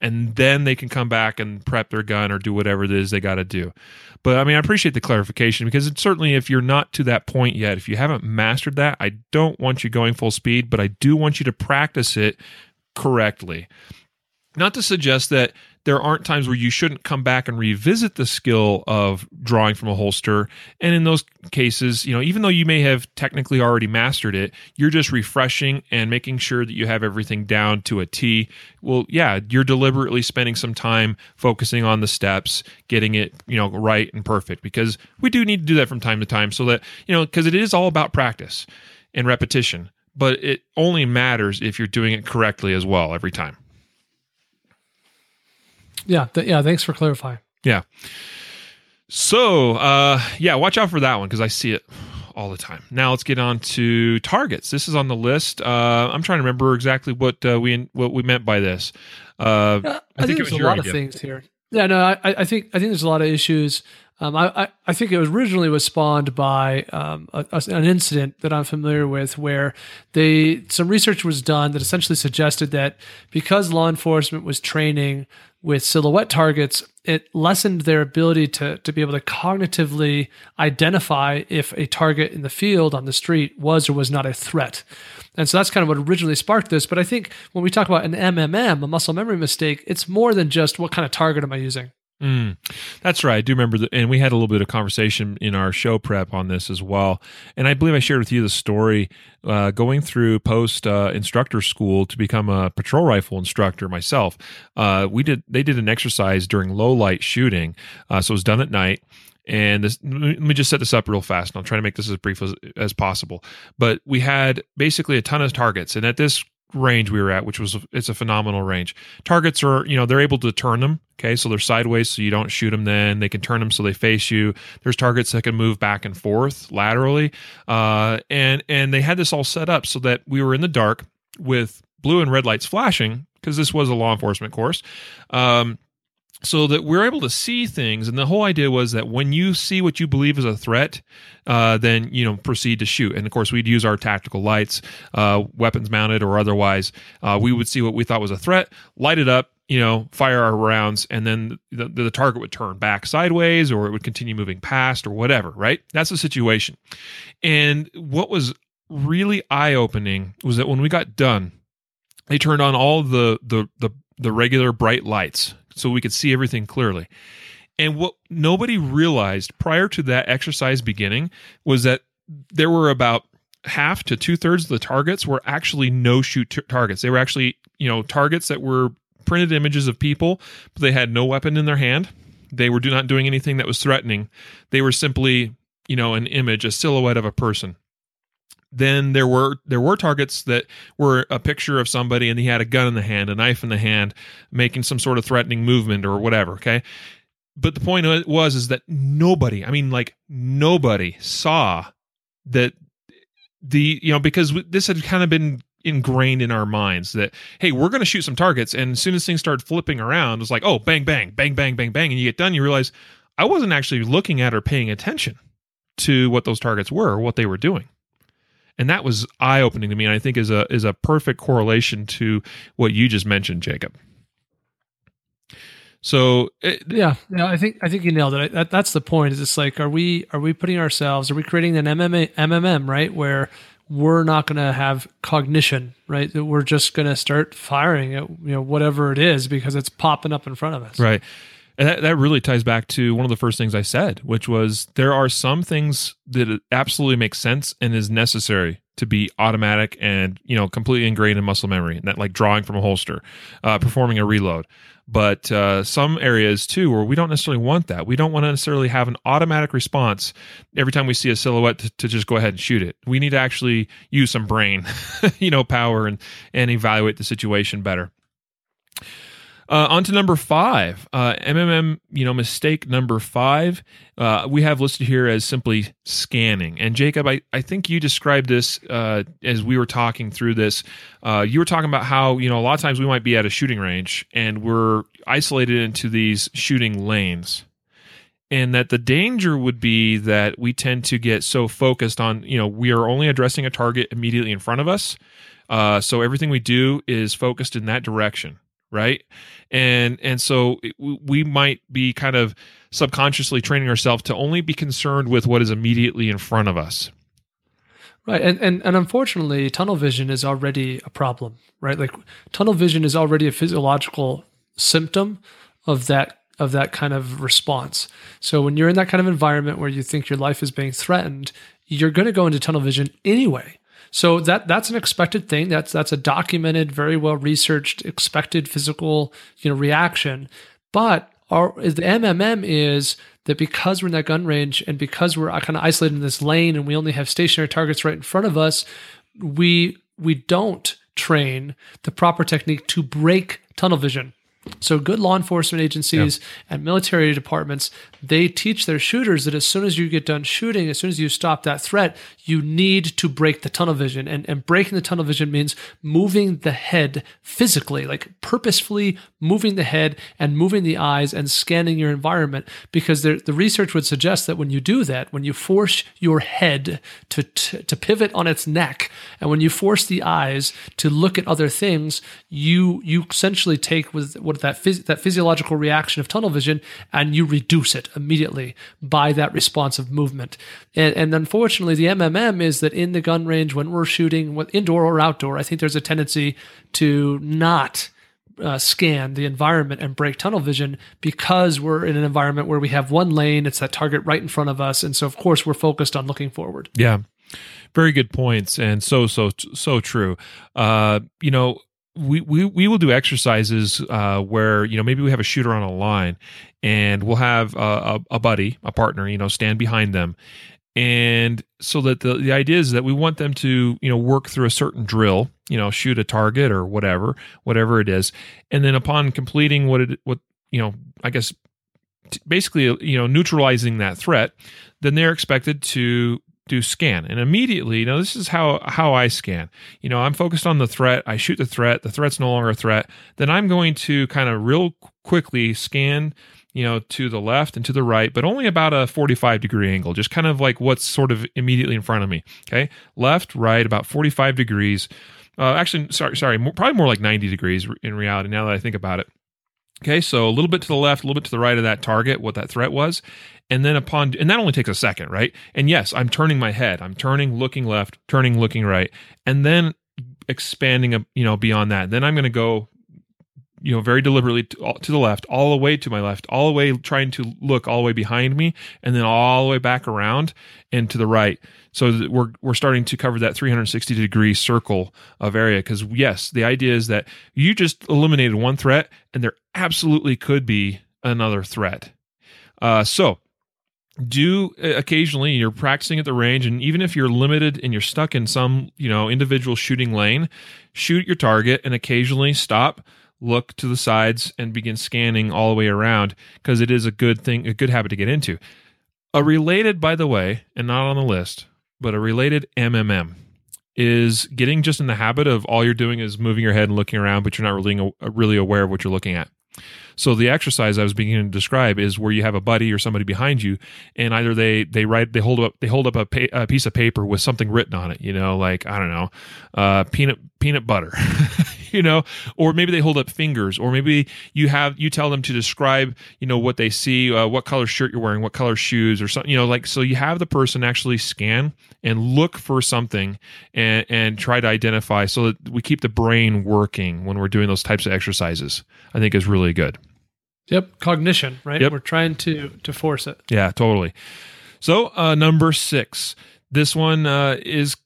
A: And then they can come back and prep their gun or do whatever it is they got to do. But I mean, I appreciate the clarification because it's certainly if you're not to that point yet, if you haven't mastered that, I don't want you going full speed, but I do want you to practice it correctly. Not to suggest that there aren't times where you shouldn't come back and revisit the skill of drawing from a holster. And in those cases, you know, even though you may have technically already mastered it, you're just refreshing and making sure that you have everything down to a T. Well, yeah, you're deliberately spending some time focusing on the steps, getting it, you know, right and perfect because we do need to do that from time to time so that, you know, because it is all about practice and repetition, but it only matters if you're doing it correctly as well every time.
B: Yeah, th- yeah. Thanks for clarifying.
A: Yeah. So, uh, yeah, watch out for that one because I see it all the time. Now let's get on to targets. This is on the list. Uh, I'm trying to remember exactly what uh, we what we meant by this.
B: Uh, I, I, think, think there's a lot idea. of things here. Yeah, no, I, I think I think there's a lot of issues. Um, I, I think it was originally was spawned by um, a, a, an incident that I'm familiar with, where they some research was done that essentially suggested that because law enforcement was training with silhouette targets, it lessened their ability to, to be able to cognitively identify if a target in the field on the street was or was not a threat. And so that's kind of what originally sparked this. But I think when we talk about an MMM, a muscle memory mistake, it's more than just what kind of target am I using?
A: Mm, that's right. I do remember, the, and we had a little bit of conversation in our show prep on this as well. And I believe I shared with you the story uh, going through POST uh, instructor school to become a patrol rifle instructor myself. Uh, we did they did an exercise during low light shooting, uh, so it was done at night. And this, let me just set this up real fast, and I'll try to make this as brief as, as possible. But we had basically a ton of targets, and at this range we were at, which was it's a phenomenal range. Targets are you know they're able to turn them. Okay, so they're sideways, so you don't shoot them. Then they can turn them so they face you. There's targets that can move back and forth laterally, uh, and and they had this all set up so that we were in the dark with blue and red lights flashing because this was a law enforcement course. Um, so that we're able to see things. And the whole idea was that when you see what you believe is a threat uh, then you know proceed to shoot. And of course we'd use our tactical lights uh, weapons mounted or otherwise. Uh, we would see what we thought was a threat light it up you know fire our rounds and then the, the target would turn back sideways or it would continue moving past or whatever right? That's the situation. And what was really eye-opening was that when we got done they turned on all the the the, the regular bright lights so we could see everything clearly. And what nobody realized prior to that exercise beginning was that there were about half to two thirds of the targets were actually no shoot t- targets. They were actually, you know, targets that were printed images of people, but they had no weapon in their hand. They were do not doing anything that was threatening. They were simply, you know, an image, a silhouette of a person then there were there were targets that were a picture of somebody and he had a gun in the hand, a knife in the hand, making some sort of threatening movement or whatever. Okay, but the point was is that nobody, I mean, like nobody saw that the you know because this had kind of been ingrained in our minds that hey we're going to shoot some targets and as soon as things start flipping around it's like oh bang bang bang bang bang bang and you get done you realize i wasn't actually looking at or paying attention to what those targets were or what they were doing and that was eye opening to me. And I think is a is a perfect correlation to what you just mentioned, Jacob. So
B: it, yeah, yeah, I think I think you nailed it. That, that's the point. Is it's like, are we are we putting ourselves? Are we creating an MMA, MMM right where we're not going to have cognition, right? That we're just going to start firing at you know whatever it is because it's popping up in front of us,
A: right? And that, that really ties back to one of the first things I said, which was there are some things that absolutely make sense and is necessary to be automatic and you know completely ingrained in muscle memory and that like drawing from a holster uh, performing a reload. But uh, some areas too where we don't necessarily want that. We don't want to necessarily have an automatic response every time we see a silhouette to, to just go ahead and shoot it. We need to actually use some brain you know power and and evaluate the situation better uh, on to number five, uh, MMM, you know, mistake number five, uh, we have listed here as simply scanning. And Jacob, I, I think you described this uh, as we were talking through this. Uh, you were talking about how, you know, a lot of times we might be at a shooting range and we're isolated into these shooting lanes. And that the danger would be that we tend to get so focused on, you know, we are only addressing a target immediately in front of us. Uh, so everything we do is focused in that direction right? And and so we might be kind of subconsciously training ourselves to only be concerned with what is immediately in front of us.
B: Right and, and and unfortunately tunnel vision is already a problem right? Like tunnel vision is already a physiological symptom of that of that kind of response. So when you're in that kind of environment where you think your life is being threatened you're going to go into tunnel vision anyway so that that's an expected thing. That's that's a documented, very well researched, expected physical you know reaction. But our the MMM is that because we're in that gun range and because we're kind of isolated in this lane and we only have stationary targets right in front of us, we we don't train the proper technique to break tunnel vision. So good law enforcement agencies yeah. and military departments, they teach their shooters that as soon as you get done shooting, as soon as you stop that threat, you need to break the tunnel vision. And, and breaking the tunnel vision means moving the head physically, like purposefully moving the head and moving the eyes and scanning your environment. Because the, the research would suggest that when you do that, when you force your head to, to, to pivot on its neck, and when you force the eyes to look at other things, you you essentially take with what that phys- that physiological reaction of tunnel vision and you reduce it immediately by that responsive movement. And, and unfortunately, the MMM is that in the gun range when we're shooting, indoor or outdoor, I think there's a tendency to not uh, scan the environment and break tunnel vision because we're in an environment where we have one lane, it's that target right in front of us, and so of course we're focused on looking forward.
A: Yeah, very good points, and so so so true. Uh, you know, we, we we will do exercises uh, where you know maybe we have a shooter on a line and we'll have a, a, buddy a partner you know stand behind them. And so that the, the idea is that we want them to you know work through a certain drill you know shoot a target or whatever whatever it is. And then upon completing what it what you know i guess basically you know neutralizing that threat then they're expected to do scan. And immediately know this is how how i scan. You know i'm focused on the threat. I shoot the threat. The threat's no longer a threat. Then i'm going to kind of real quickly scan you know to the left and to the right but only about a 45 degree angle just kind of like what's sort of immediately in front of me okay? Left right about 45 degrees. Uh, actually sorry sorry more, probably more like 90 degrees in reality now that i think about it. Okay, so a little bit to the left, a little bit to the right of that target, what that threat was. And then upon, and that only takes a second, right? And yes, I'm turning my head. I'm turning, looking left, turning, looking right. And then expanding, you know, beyond that. Then I'm going to go, you know, very deliberately to, to the left, all the way to my left, all the way trying to look all the way behind me, and then all the way back around and to the right so we're we're starting to cover that 360 degree circle of area because yes, the idea is that you just eliminated one threat, and there absolutely could be another threat. Uh, so do uh, occasionally you're practicing at the range and even if you're limited and you're stuck in some you know individual shooting lane shoot your target and occasionally stop look to the sides and begin scanning all the way around because it is a good thing a good habit to get into a related by the way and not on the list but a related MMM is getting just in the habit of all you're doing is moving your head and looking around, but you're not really really aware of what you're looking at. So the exercise I was beginning to describe is where you have a buddy or somebody behind you, and either they they write they hold up they hold up a, pa- a piece of paper with something written on it, you know, like I don't know, uh, peanut peanut butter, you know, or maybe they hold up fingers, or maybe you have you tell them to describe, you know, what they see, uh, what color shirt you're wearing, what color shoes, or something, you know, like so you have the person actually scan and look for something and and try to identify so that we keep the brain working when we're doing those types of exercises. I think is really good.
B: Yep, cognition, right?
A: Yep.
B: We're trying to to force it.
A: Yeah, totally. So uh, number six, this one uh, is.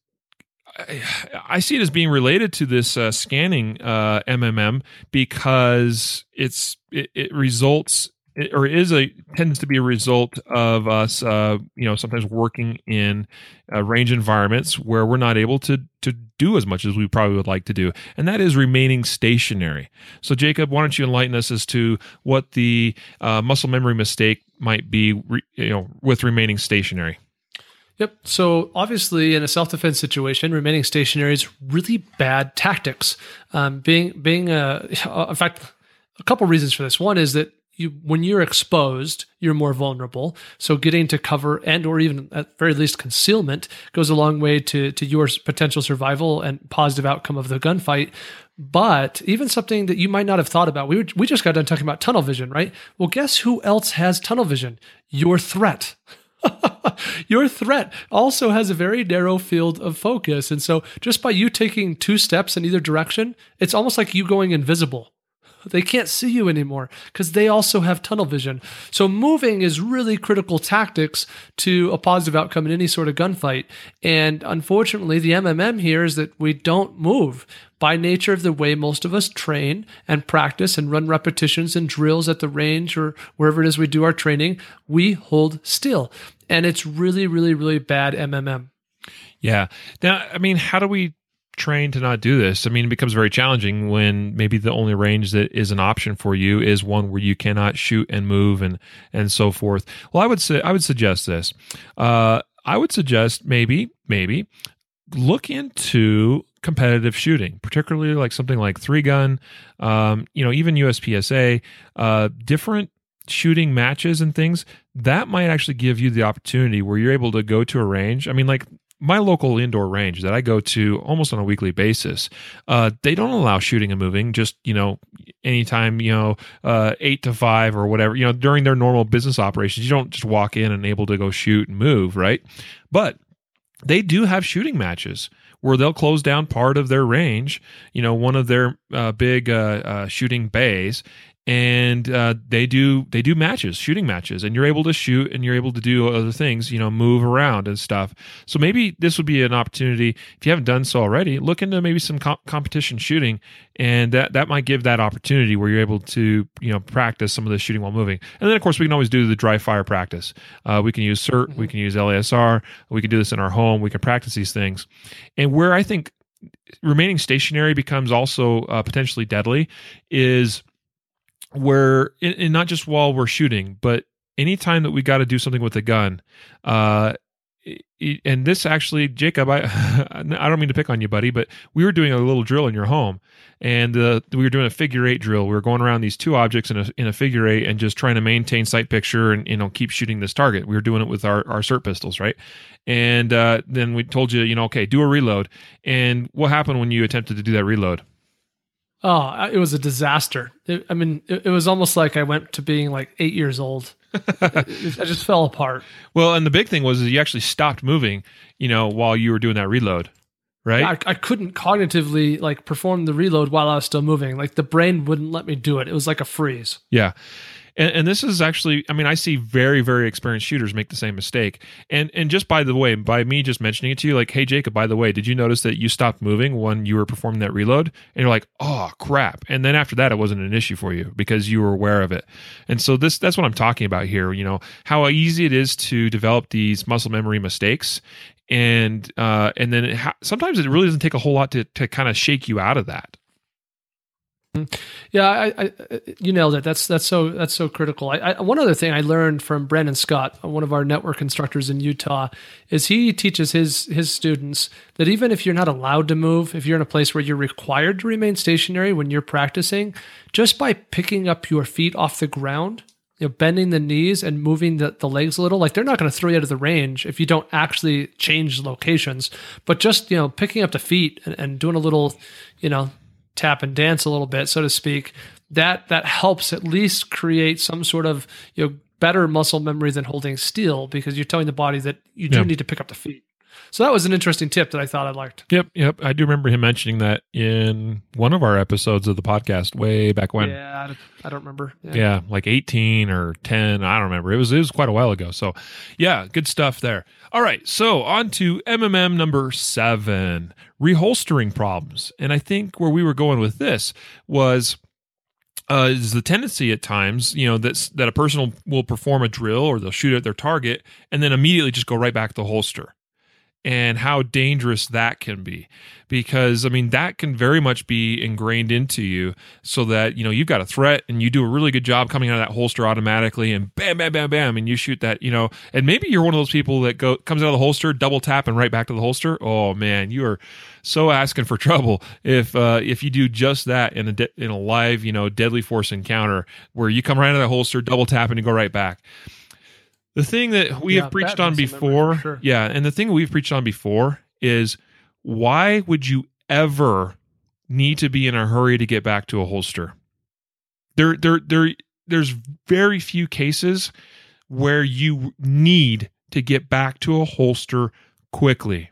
A: I- see it as being related to this uh, scanning uh, MMM because it's it, it results it, or is a tends to be a result of us uh, you know sometimes working in uh, range environments where we're not able to to do as much as we probably would like to do and that is remaining stationary. So jacob why don't you enlighten us as to what the uh, muscle memory mistake might be re, you know with remaining stationary
B: Yep. So obviously, in a self-defense situation, remaining stationary is really bad tactics. Um, being being a, in fact, a couple reasons for this. One is that you, when you're exposed, you're more vulnerable. So getting to cover and or even at very least concealment goes a long way to to your potential survival and positive outcome of the gunfight. But even something that you might not have thought about, we we just got done talking about tunnel vision, right? Well, guess who else has tunnel vision? Your threat. your threat also has a very narrow field of focus. And so just by you taking two steps in either direction, it's almost like you going invisible. They can't see you anymore because they also have tunnel vision. So moving is really critical tactics to a positive outcome in any sort of gunfight. And unfortunately, the MMM here is that we don't move by nature of the way most of us train and practice and run repetitions and drills at the range or wherever it is we do our training, we hold still. And it's really, really, really bad MMM.
A: Yeah. Now, I mean, how do we train to not do this? I mean, it becomes very challenging when maybe the only range that is an option for you is one where you cannot shoot and move and and so forth. Well, I would say I would suggest this. Uh, I would suggest maybe maybe look into competitive shooting, particularly like something like three gun, um, you know, even USPSA, uh, different shooting matches and things that might actually give you the opportunity where you're able to go to a range. I mean, like my local indoor range that I go to almost on a weekly basis, uh, they don't allow shooting and moving. Just you know, anytime you know, uh, eight to five or whatever. You know, during their normal business operations, you don't just walk in and able to go shoot and move, right? But they do have shooting matches where they'll close down part of their range, you know, one of their uh, big uh, uh, shooting bays, and uh, they do they do matches, shooting matches, and you're able to shoot and you're able to do other things, you know, move around and stuff. So maybe this would be an opportunity if you haven't done so already. Look into maybe some com- competition shooting, and that that might give that opportunity where you're able to you know practice some of the shooting while moving. And then of course we can always do the dry fire practice. Uh, we can use SIRT, we can use LASR, we can do this in our home. We can practice these things, and where I think remaining stationary becomes also uh, potentially deadly is where and not just while we're shooting, but anytime that we got to do something with a gun. Uh, and this actually, Jacob, I I don't mean to pick on you, buddy, but we were doing a little drill in your home, and uh, we were doing a figure eight drill. We were going around these two objects in a in a figure eight and just trying to maintain sight picture and you know keep shooting this target. We were doing it with our our SIRT pistols, right? And uh, then we told you, you know, okay, do a reload. And what happened when you attempted to do that reload?
B: Oh, it was a disaster. It, I mean, it, it was almost like I went to being like eight years old. I just fell apart.
A: Well, and the big thing was is you actually stopped moving, you know, while you were doing that reload, right?
B: I, I couldn't cognitively like perform the reload while I was still moving. Like the brain wouldn't let me do it. It was like a freeze.
A: Yeah. And, and this is actually, I mean, I see very, very experienced shooters make the same mistake. And and just by the way, by me just mentioning it to you, like, hey Jacob, by the way, did you notice that you stopped moving when you were performing that reload? And you're like, oh crap. And then after that, it wasn't an issue for you because you were aware of it. And so this that's what I'm talking about here. You know how easy it is to develop these muscle memory mistakes. And uh, and then it ha- sometimes it really doesn't take a whole lot to to kind of shake you out of that. Mm-hmm.
B: Yeah, I, I, you nailed it. That's that's so that's so critical. I, I, one other thing I learned from Brandon Scott, one of our network instructors in Utah, is he teaches his his students that even if you're not allowed to move, if you're in a place where you're required to remain stationary when you're practicing, just by picking up your feet off the ground, you know, bending the knees and moving the, the legs a little, like they're not going to throw you out of the range if you don't actually change locations. But just you know, picking up the feet and, and doing a little, you know, tap and dance a little bit, so to speak, that that helps at least create some sort of you know better muscle memory than holding still because you're telling the body that you do
A: Yeah.
B: need to pick up the feet. So that was an interesting tip that I thought I liked.
A: Yep, yep. I do remember him mentioning that in one of our episodes of the podcast way back when.
B: Yeah, I don't- I don't remember.
A: Yeah. like 18 or 10. I don't remember. It was it was quite a while ago. So, yeah, good stuff there. All right, so on to MMM number seven, reholstering problems. And I think where we were going with this was uh, is the tendency at times, you know, that's that a person will, will perform a drill or they'll shoot at their target and then immediately just go right back to the holster and how dangerous that can be. Because i mean that can very much be ingrained into you so that you know you've got a threat and you do a really good job coming out of that holster automatically and bam bam bam bam and you shoot that you know and maybe you're one of those people that go comes out of the holster double tap and right back to the holster. Oh man you are so asking for trouble if uh, if you do just that in a de- in a live you know deadly force encounter where you come right out of the holster double tap and you go right back the thing that we
B: Yeah,
A: have preached on before,
B: sure.
A: yeah, and the thing we've preached on before is why would you ever need to be in a hurry to get back to a holster? There, there, there. There's very few cases where you need to get back to a holster quickly.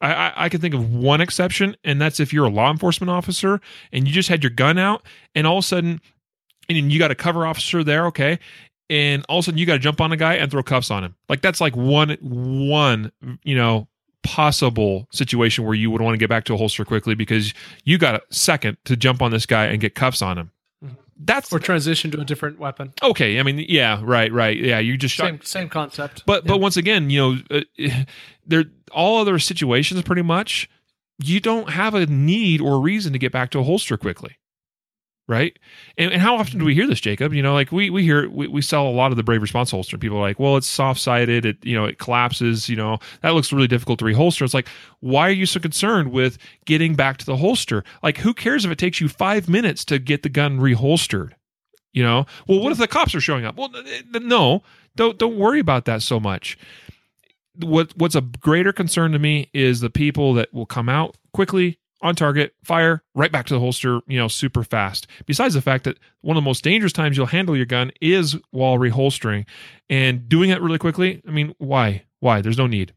A: I, I, I can think of one exception, and that's if you're a law enforcement officer and you just had your gun out, and all of a sudden, and you got a cover officer there, okay, and all of a sudden you got to jump on a guy and throw cuffs on him. Like that's like one one you know possible situation where you would want to get back to a holster quickly because you got a second to jump on this guy and get cuffs on him.
B: Mhm.
A: That's
B: Or transition to a different weapon.
A: okay. I mean, yeah, right, right, yeah. You just shot
B: Same same concept.
A: but
B: Yeah.
A: but once again, you know, uh, there all other situations pretty much you don't have a need or reason to get back to a holster quickly. Right. And, and how often do we hear this, Jacob? You know, like we, we hear, we, we sell a lot of the Brave Response holster. People are like, well, it's soft sided. It, you know, it collapses. You know, that looks really difficult to reholster. It's like, why are you so concerned with getting back to the holster? Like, who cares if it takes you five minutes to get the gun reholstered? You know, well, what if the cops are showing up? Well, no, don't don't worry about that so much. What what's a greater concern to me is the people that will come out quickly on target, fire right back to the holster, you know, super fast. Besides the fact that one of the most dangerous times you'll handle your gun is while reholstering, and doing it really quickly. I mean, why? Why? There's no need.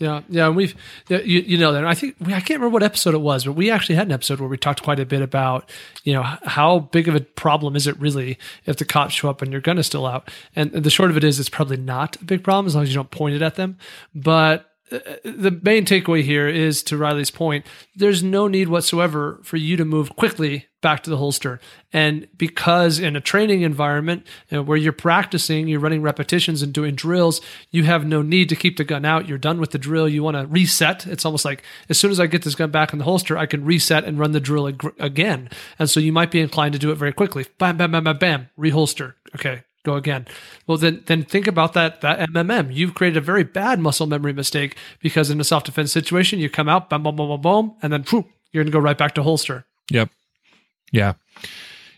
B: Yeah, yeah, and we've you, you know that. I think I can't remember what episode it was, but we actually had an episode where we talked quite a bit about you know how big of a problem is it really if the cops show up and your gun is still out. And the short of it is, it's probably not a big problem as long as you don't point it at them. But the main takeaway here is to Riley's point. There's no need whatsoever for you to move quickly back to the holster. And because in a training environment you know, where you're practicing, you're running repetitions and doing drills, you have no need to keep the gun out. You're done with the drill. You want to reset. It's almost like as soon as I get this gun back in the holster, I can reset and run the drill ag- again. And so you might be inclined to do it very quickly. Bam, bam, bam, bam, bam, reholster. Okay, go again. Well, then, then think about that. That MMM. You've created a very bad muscle memory mistake because in a self defense situation, you come out, boom, boom, boom, boom, boom, and then phew, you're going to go right back to holster.
A: Yep. Yeah.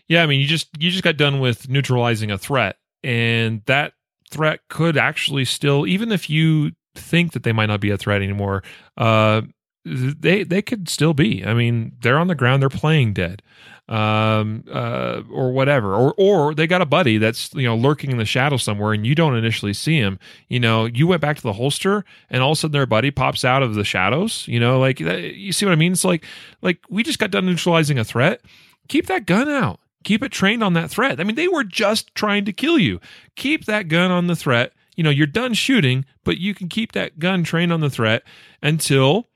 A: Yeah, I mean, you just you just got done with neutralizing a threat and that threat could actually still even if you think that they might not be a threat anymore, uh they they could still be. I mean, they're on the ground, they're playing dead. Um uh or whatever. Or or they got a buddy that's, you know, lurking in the shadow somewhere and you don't initially see him. You know, you went back to the holster and all of a sudden their buddy pops out of the shadows, you know, like you see what I mean? It's like like we just got done neutralizing a threat keep that gun out. Keep it trained on that threat. I mean, they were just trying to kill you. Keep that gun on the threat. You know, you're done shooting, but you can keep that gun trained on the threat until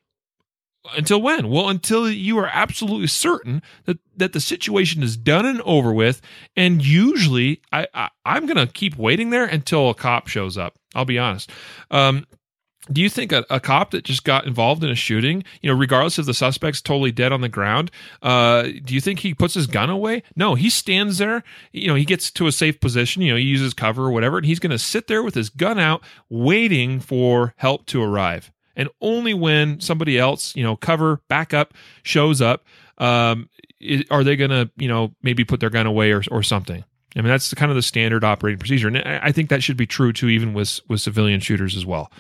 A: until when? Well, until you are absolutely certain that that the situation is done and over with. And usually, I, I I'm gonna keep waiting there until a cop shows up. I'll be honest. Um, do you think a, a cop that just got involved in a shooting, you know, regardless if the suspect's totally dead on the ground, uh, do you think he puts his gun away? No, he stands there. You know, he gets to a safe position. You know, he uses cover or whatever, and he's going to sit there with his gun out, waiting for help to arrive. And only when somebody else, you know, cover backup shows up, um, are they going to, you know, maybe put their gun away or or something? I mean, that's kind of the standard operating procedure, and I I think that should be true too, even with with civilian shooters as well.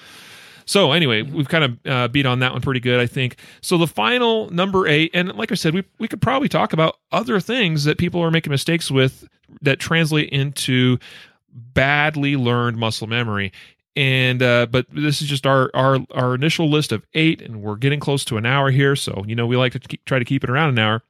A: So anyway, we've kind of uh, beat on that one pretty good, I think. So the final number eight, and like I said, we we could probably talk about other things that people are making mistakes with that translate into badly learned muscle memory. And uh, but this is just our our our initial list of eight, and we're getting close to an hour here. So you know we like to keep, try to keep it around an hour.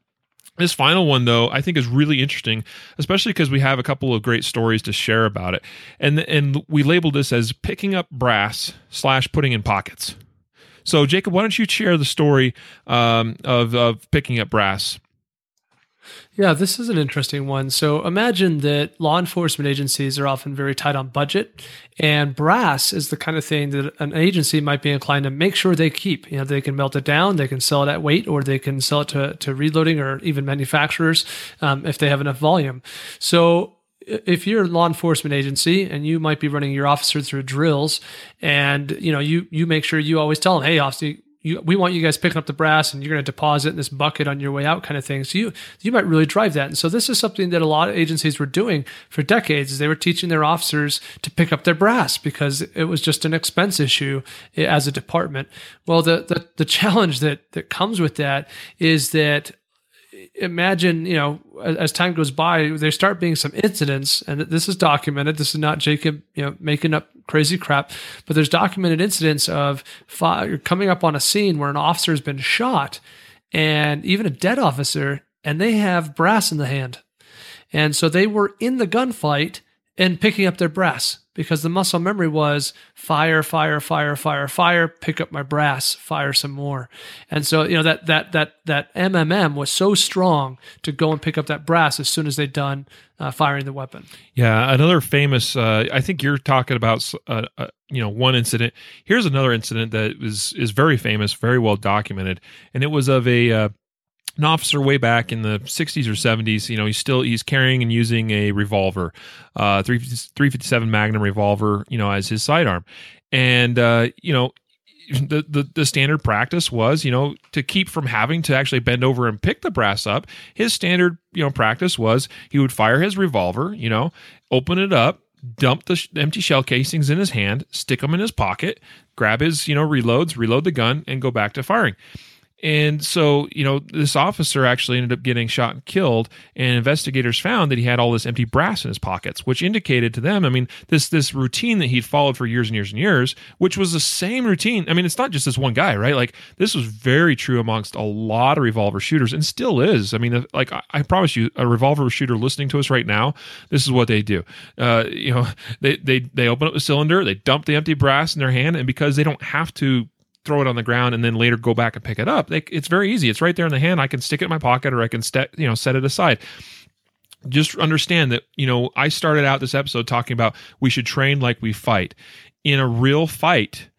A: This final one, though, I think is really interesting, especially because we have a couple of great stories to share about it, and and we labeled this as picking up brass slash putting in pockets. So, Jacob, why don't you share the story um, of of picking up brass?
B: Yeah, this is an interesting one. So imagine that law enforcement agencies are often very tight on budget, and brass is the kind of thing that an agency might be inclined to make sure they keep. You know, they can melt it down, they can sell it at weight, or they can sell it to, to reloading or even manufacturers um, if they have enough volume. So if you're a law enforcement agency and you might be running your officer through drills and you know you you make sure you always tell them hey officer you, we want you guys picking up the brass and you're going to deposit in this bucket on your way out kind of thing. So you you might really drive that. And so this is something that a lot of agencies were doing for decades is they were teaching their officers to pick up their brass because it was just an expense issue as a department. Well the the, the challenge that that comes with that is that imagine, you know, as time goes by, there start being some incidents, and this is documented. This is not Jacob, you know, making up crazy crap, but there's documented incidents of fire coming up on a scene where an officer has been shot, and even a dead officer, and they have brass in the hand, and so they were in the gunfight and picking up their brass because the muscle memory was fire, fire, fire, fire, fire, pick up my brass, fire some more. And so, you know, that that that that MMM was so strong to go and pick up that brass as soon as they'd done uh, firing the weapon.
A: Yeah, another famous. Uh, I think you're talking about, uh, uh, you know, one incident. Here's another incident that is is very famous, very well documented, and it was of a uh, an officer way back in the 60s or 70s. You know, he's still he's carrying and using a revolver, uh, 357 Magnum revolver, you know, as his sidearm, and uh, you know. The, the the standard practice was you know to keep from having to actually bend over and pick the brass up his standard you know practice was he would fire his revolver you know open it up dump the sh- empty shell casings in his hand stick them in his pocket grab his you know reloads reload the gun and go back to firing and so, you know, this officer actually ended up getting shot and killed. And investigators found that he had all this empty brass in his pockets, which indicated to them, I mean, this this routine that he'd followed for years and years and years, which was the same routine. I mean, it's not just this one guy, right? Like this was very true amongst a lot of revolver shooters, and still is. I mean, like I, I promise you, a revolver shooter listening to us right now, this is what they do. Uh, you know, they they they open up the cylinder, they dump the empty brass in their hand, and because they don't have to throw it on the ground and then later go back and pick it up. it's very easy. It's right there in the hand. I can stick it in my pocket or I can you know set it aside. Just understand that you know I started out this episode talking about we should train like we fight. In a real fight,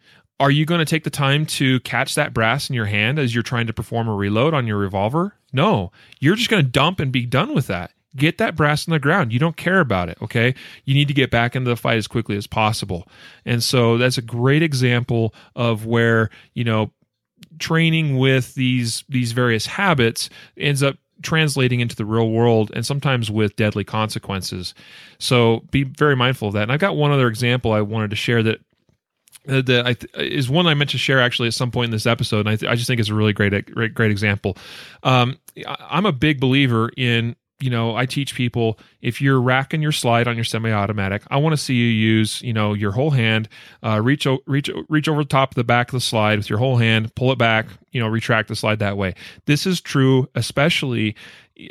A: are you going to take the time to catch that brass in your hand as you're trying to perform a reload on your revolver? No, you're just going to dump and be done with that get that brass on the ground. You don't care about it, okay? You need to get back into the fight as quickly as possible. And so that's a great example of where, you know, training with these these various habits ends up translating into the real world and sometimes with deadly consequences. So be very mindful of that. And I've got one other example I wanted to share that that th- is one I meant to share actually at some point in this episode, and I, th- I just think it's a really great, great, great example. Um, I'm a big believer in you know, I teach people if you're racking your slide on your semi-automatic, I want to see you use, you know, your whole hand, uh, reach o- reach reach over the top of the back of the slide with your whole hand, pull it back, you know, retract the slide that way. This is true, especially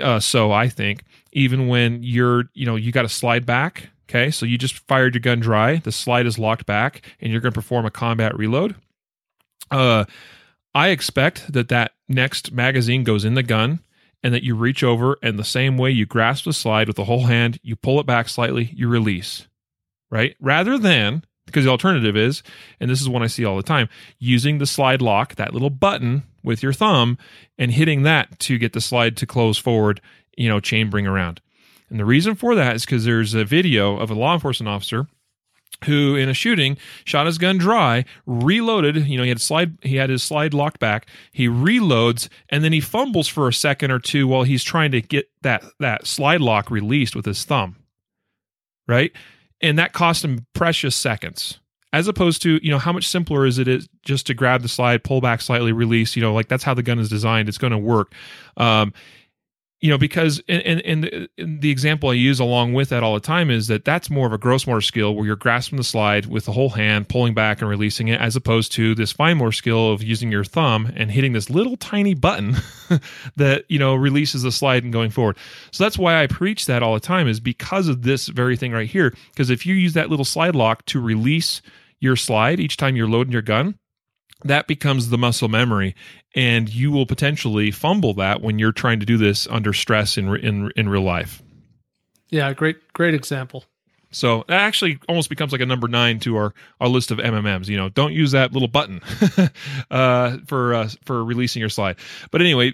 A: uh, so I think even when you're, you know, you got to slide back. Okay, so you just fired your gun dry, the slide is locked back, and you're going to perform a combat reload. Uh, I expect that that next magazine goes in the gun and that you reach over and the same way you grasp the slide with the whole hand, you pull it back slightly, you release, right? Rather than, because the alternative is, and this is one I see all the time, using the slide lock, that little button with your thumb, and hitting that to get the slide to close forward, you know, chain chambering around. And the reason for that is because there's a video of a law enforcement officer who in a shooting shot his gun dry reloaded you know he had slide he had his slide locked back he reloads and then he fumbles for a second or two while he's trying to get that that slide lock released with his thumb right? And that cost him precious seconds as opposed to you know how much simpler is it just to grab the slide pull back slightly release you know like that's how the gun is designed it's going to work. Um,
C: you know because and, and, and the, the example i use along with that all the time is that that's more of a gross motor skill where you're grasping the slide with the whole hand pulling back and releasing it as opposed to this fine motor skill of using your thumb and hitting this little tiny button that you know releases the slide and going forward. So that's why i preach that all the time is because of this very thing right here. Because if you use that little slide lock to release your slide each time you're loading your gun that becomes the muscle memory and you will potentially fumble that when you're trying to do this under stress in in in real life
B: Yeah, great great example.
C: So that actually almost becomes like a number nine to our our list of MMMs. You know, don't use that little button uh, for uh, for releasing your slide. But anyway,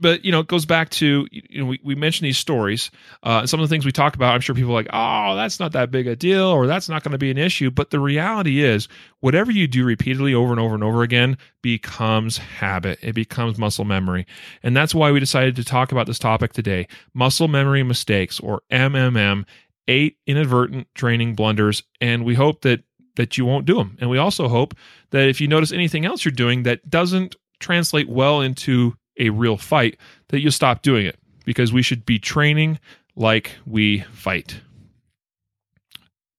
C: but you know, it goes back to you know we, we mentioned these stories. Uh, some of the things we talk about, I'm sure people are like, oh, that's not that big a deal, or that's not going to be an issue. But the reality is, whatever you do repeatedly over and over and over again becomes habit. It becomes muscle memory, and that's why we decided to talk about this topic today: muscle memory mistakes, or MMM eight inadvertent training blunders and we hope that that you won't do them and we also hope that if you notice anything else you're doing that doesn't translate well into a real fight that you'll stop doing it because we should be training like we fight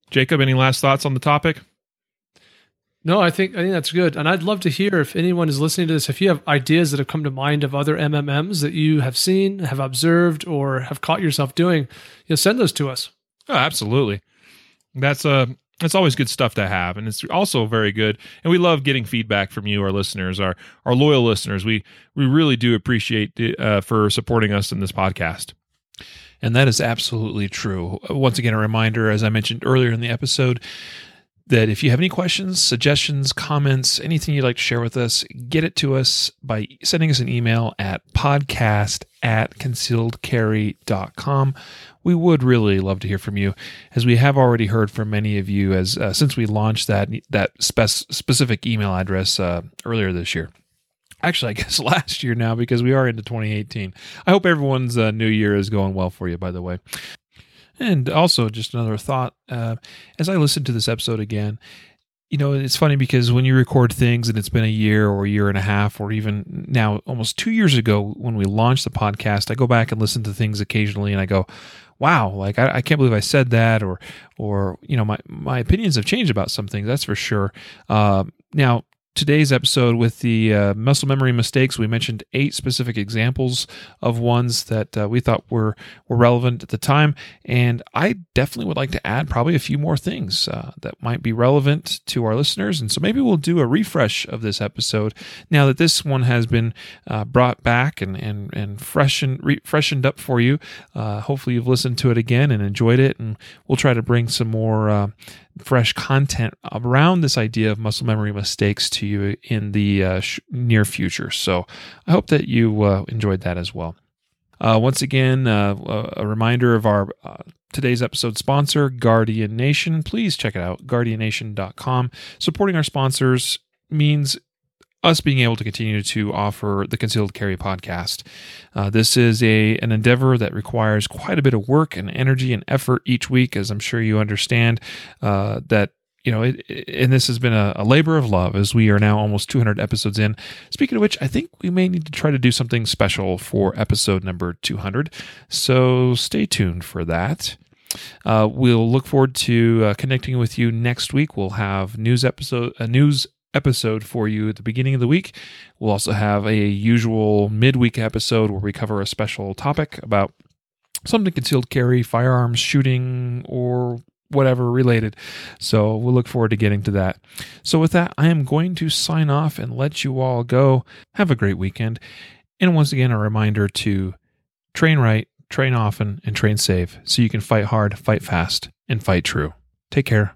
C: jacob any last thoughts on the topic
B: No, I think I think that's good, and I'd love to hear if anyone is listening to this. If you have ideas that have come to mind of other MMMs that you have seen, have observed, or have caught yourself doing, you know, send those to us.
C: Oh, absolutely. That's uh that's always good stuff to have, and it's also very good. And we love getting feedback from you, our listeners, our our loyal listeners. We we really do appreciate uh, for supporting us in this podcast.
A: And that is absolutely true. Once again, a reminder, as I mentioned earlier in the episode, that if you have any questions, suggestions, comments, anything you'd like to share with us, get it to us by sending us an email at podcast at concealedcarry.com. We would really love to hear from you, as we have already heard from many of you as uh, since we launched that that spec- specific email address uh, earlier this year. Actually, I guess last year now because we are into 2018. I hope everyone's uh, new year is going well for you. By the way, and also, just another thought uh, as I listened to this episode again, you know, it's funny because when you record things and it's been a year or a year and a half, or even now almost two years ago when we launched the podcast, I go back and listen to things occasionally and I go, wow, like I, I can't believe I said that, or, or, you know, my, my opinions have changed about some things, that's for sure. Uh, now, today's episode with the uh, muscle memory mistakes. We mentioned eight specific examples of ones that uh, we thought were were relevant at the time. And i definitely would like to add probably a few more things uh, that might be relevant to our listeners. And so maybe we'll do a refresh of this episode now that this one has been uh, brought back and and and freshened re- freshened up for you. Uh, hopefully you've listened to it again and enjoyed it. And we'll try to bring some more uh, fresh content around this idea of muscle memory mistakes to you in the uh, sh- near future. So I hope that you uh, enjoyed that as well. Uh, once again, uh, a reminder of our uh, today's episode sponsor, Guardian Nation. Please check it out, guardiannation.com. Supporting our sponsors means us being able to continue to offer the Concealed Carry podcast. Uh, this is a an endeavor that requires quite a bit of work and energy and effort each week, as I'm sure you understand. Uh, that you know, it, it- and this has been a, a labor of love as we are now almost 200 episodes in. Speaking of which, I think we may need to try to do something special for episode number 200. So stay tuned for that. Uh, we'll look forward to uh, connecting with you next week. We'll have news episode a news episode for you at the beginning of the week. We'll also have a usual midweek episode where we cover a special topic about something concealed carry, firearms, shooting, or whatever related. So we'll look forward to getting to that. So with that, I am going to sign off and let you all go. Have a great weekend. And once again, a reminder to train right, train often, and train safe so you can fight hard, fight fast, and fight true. Take care.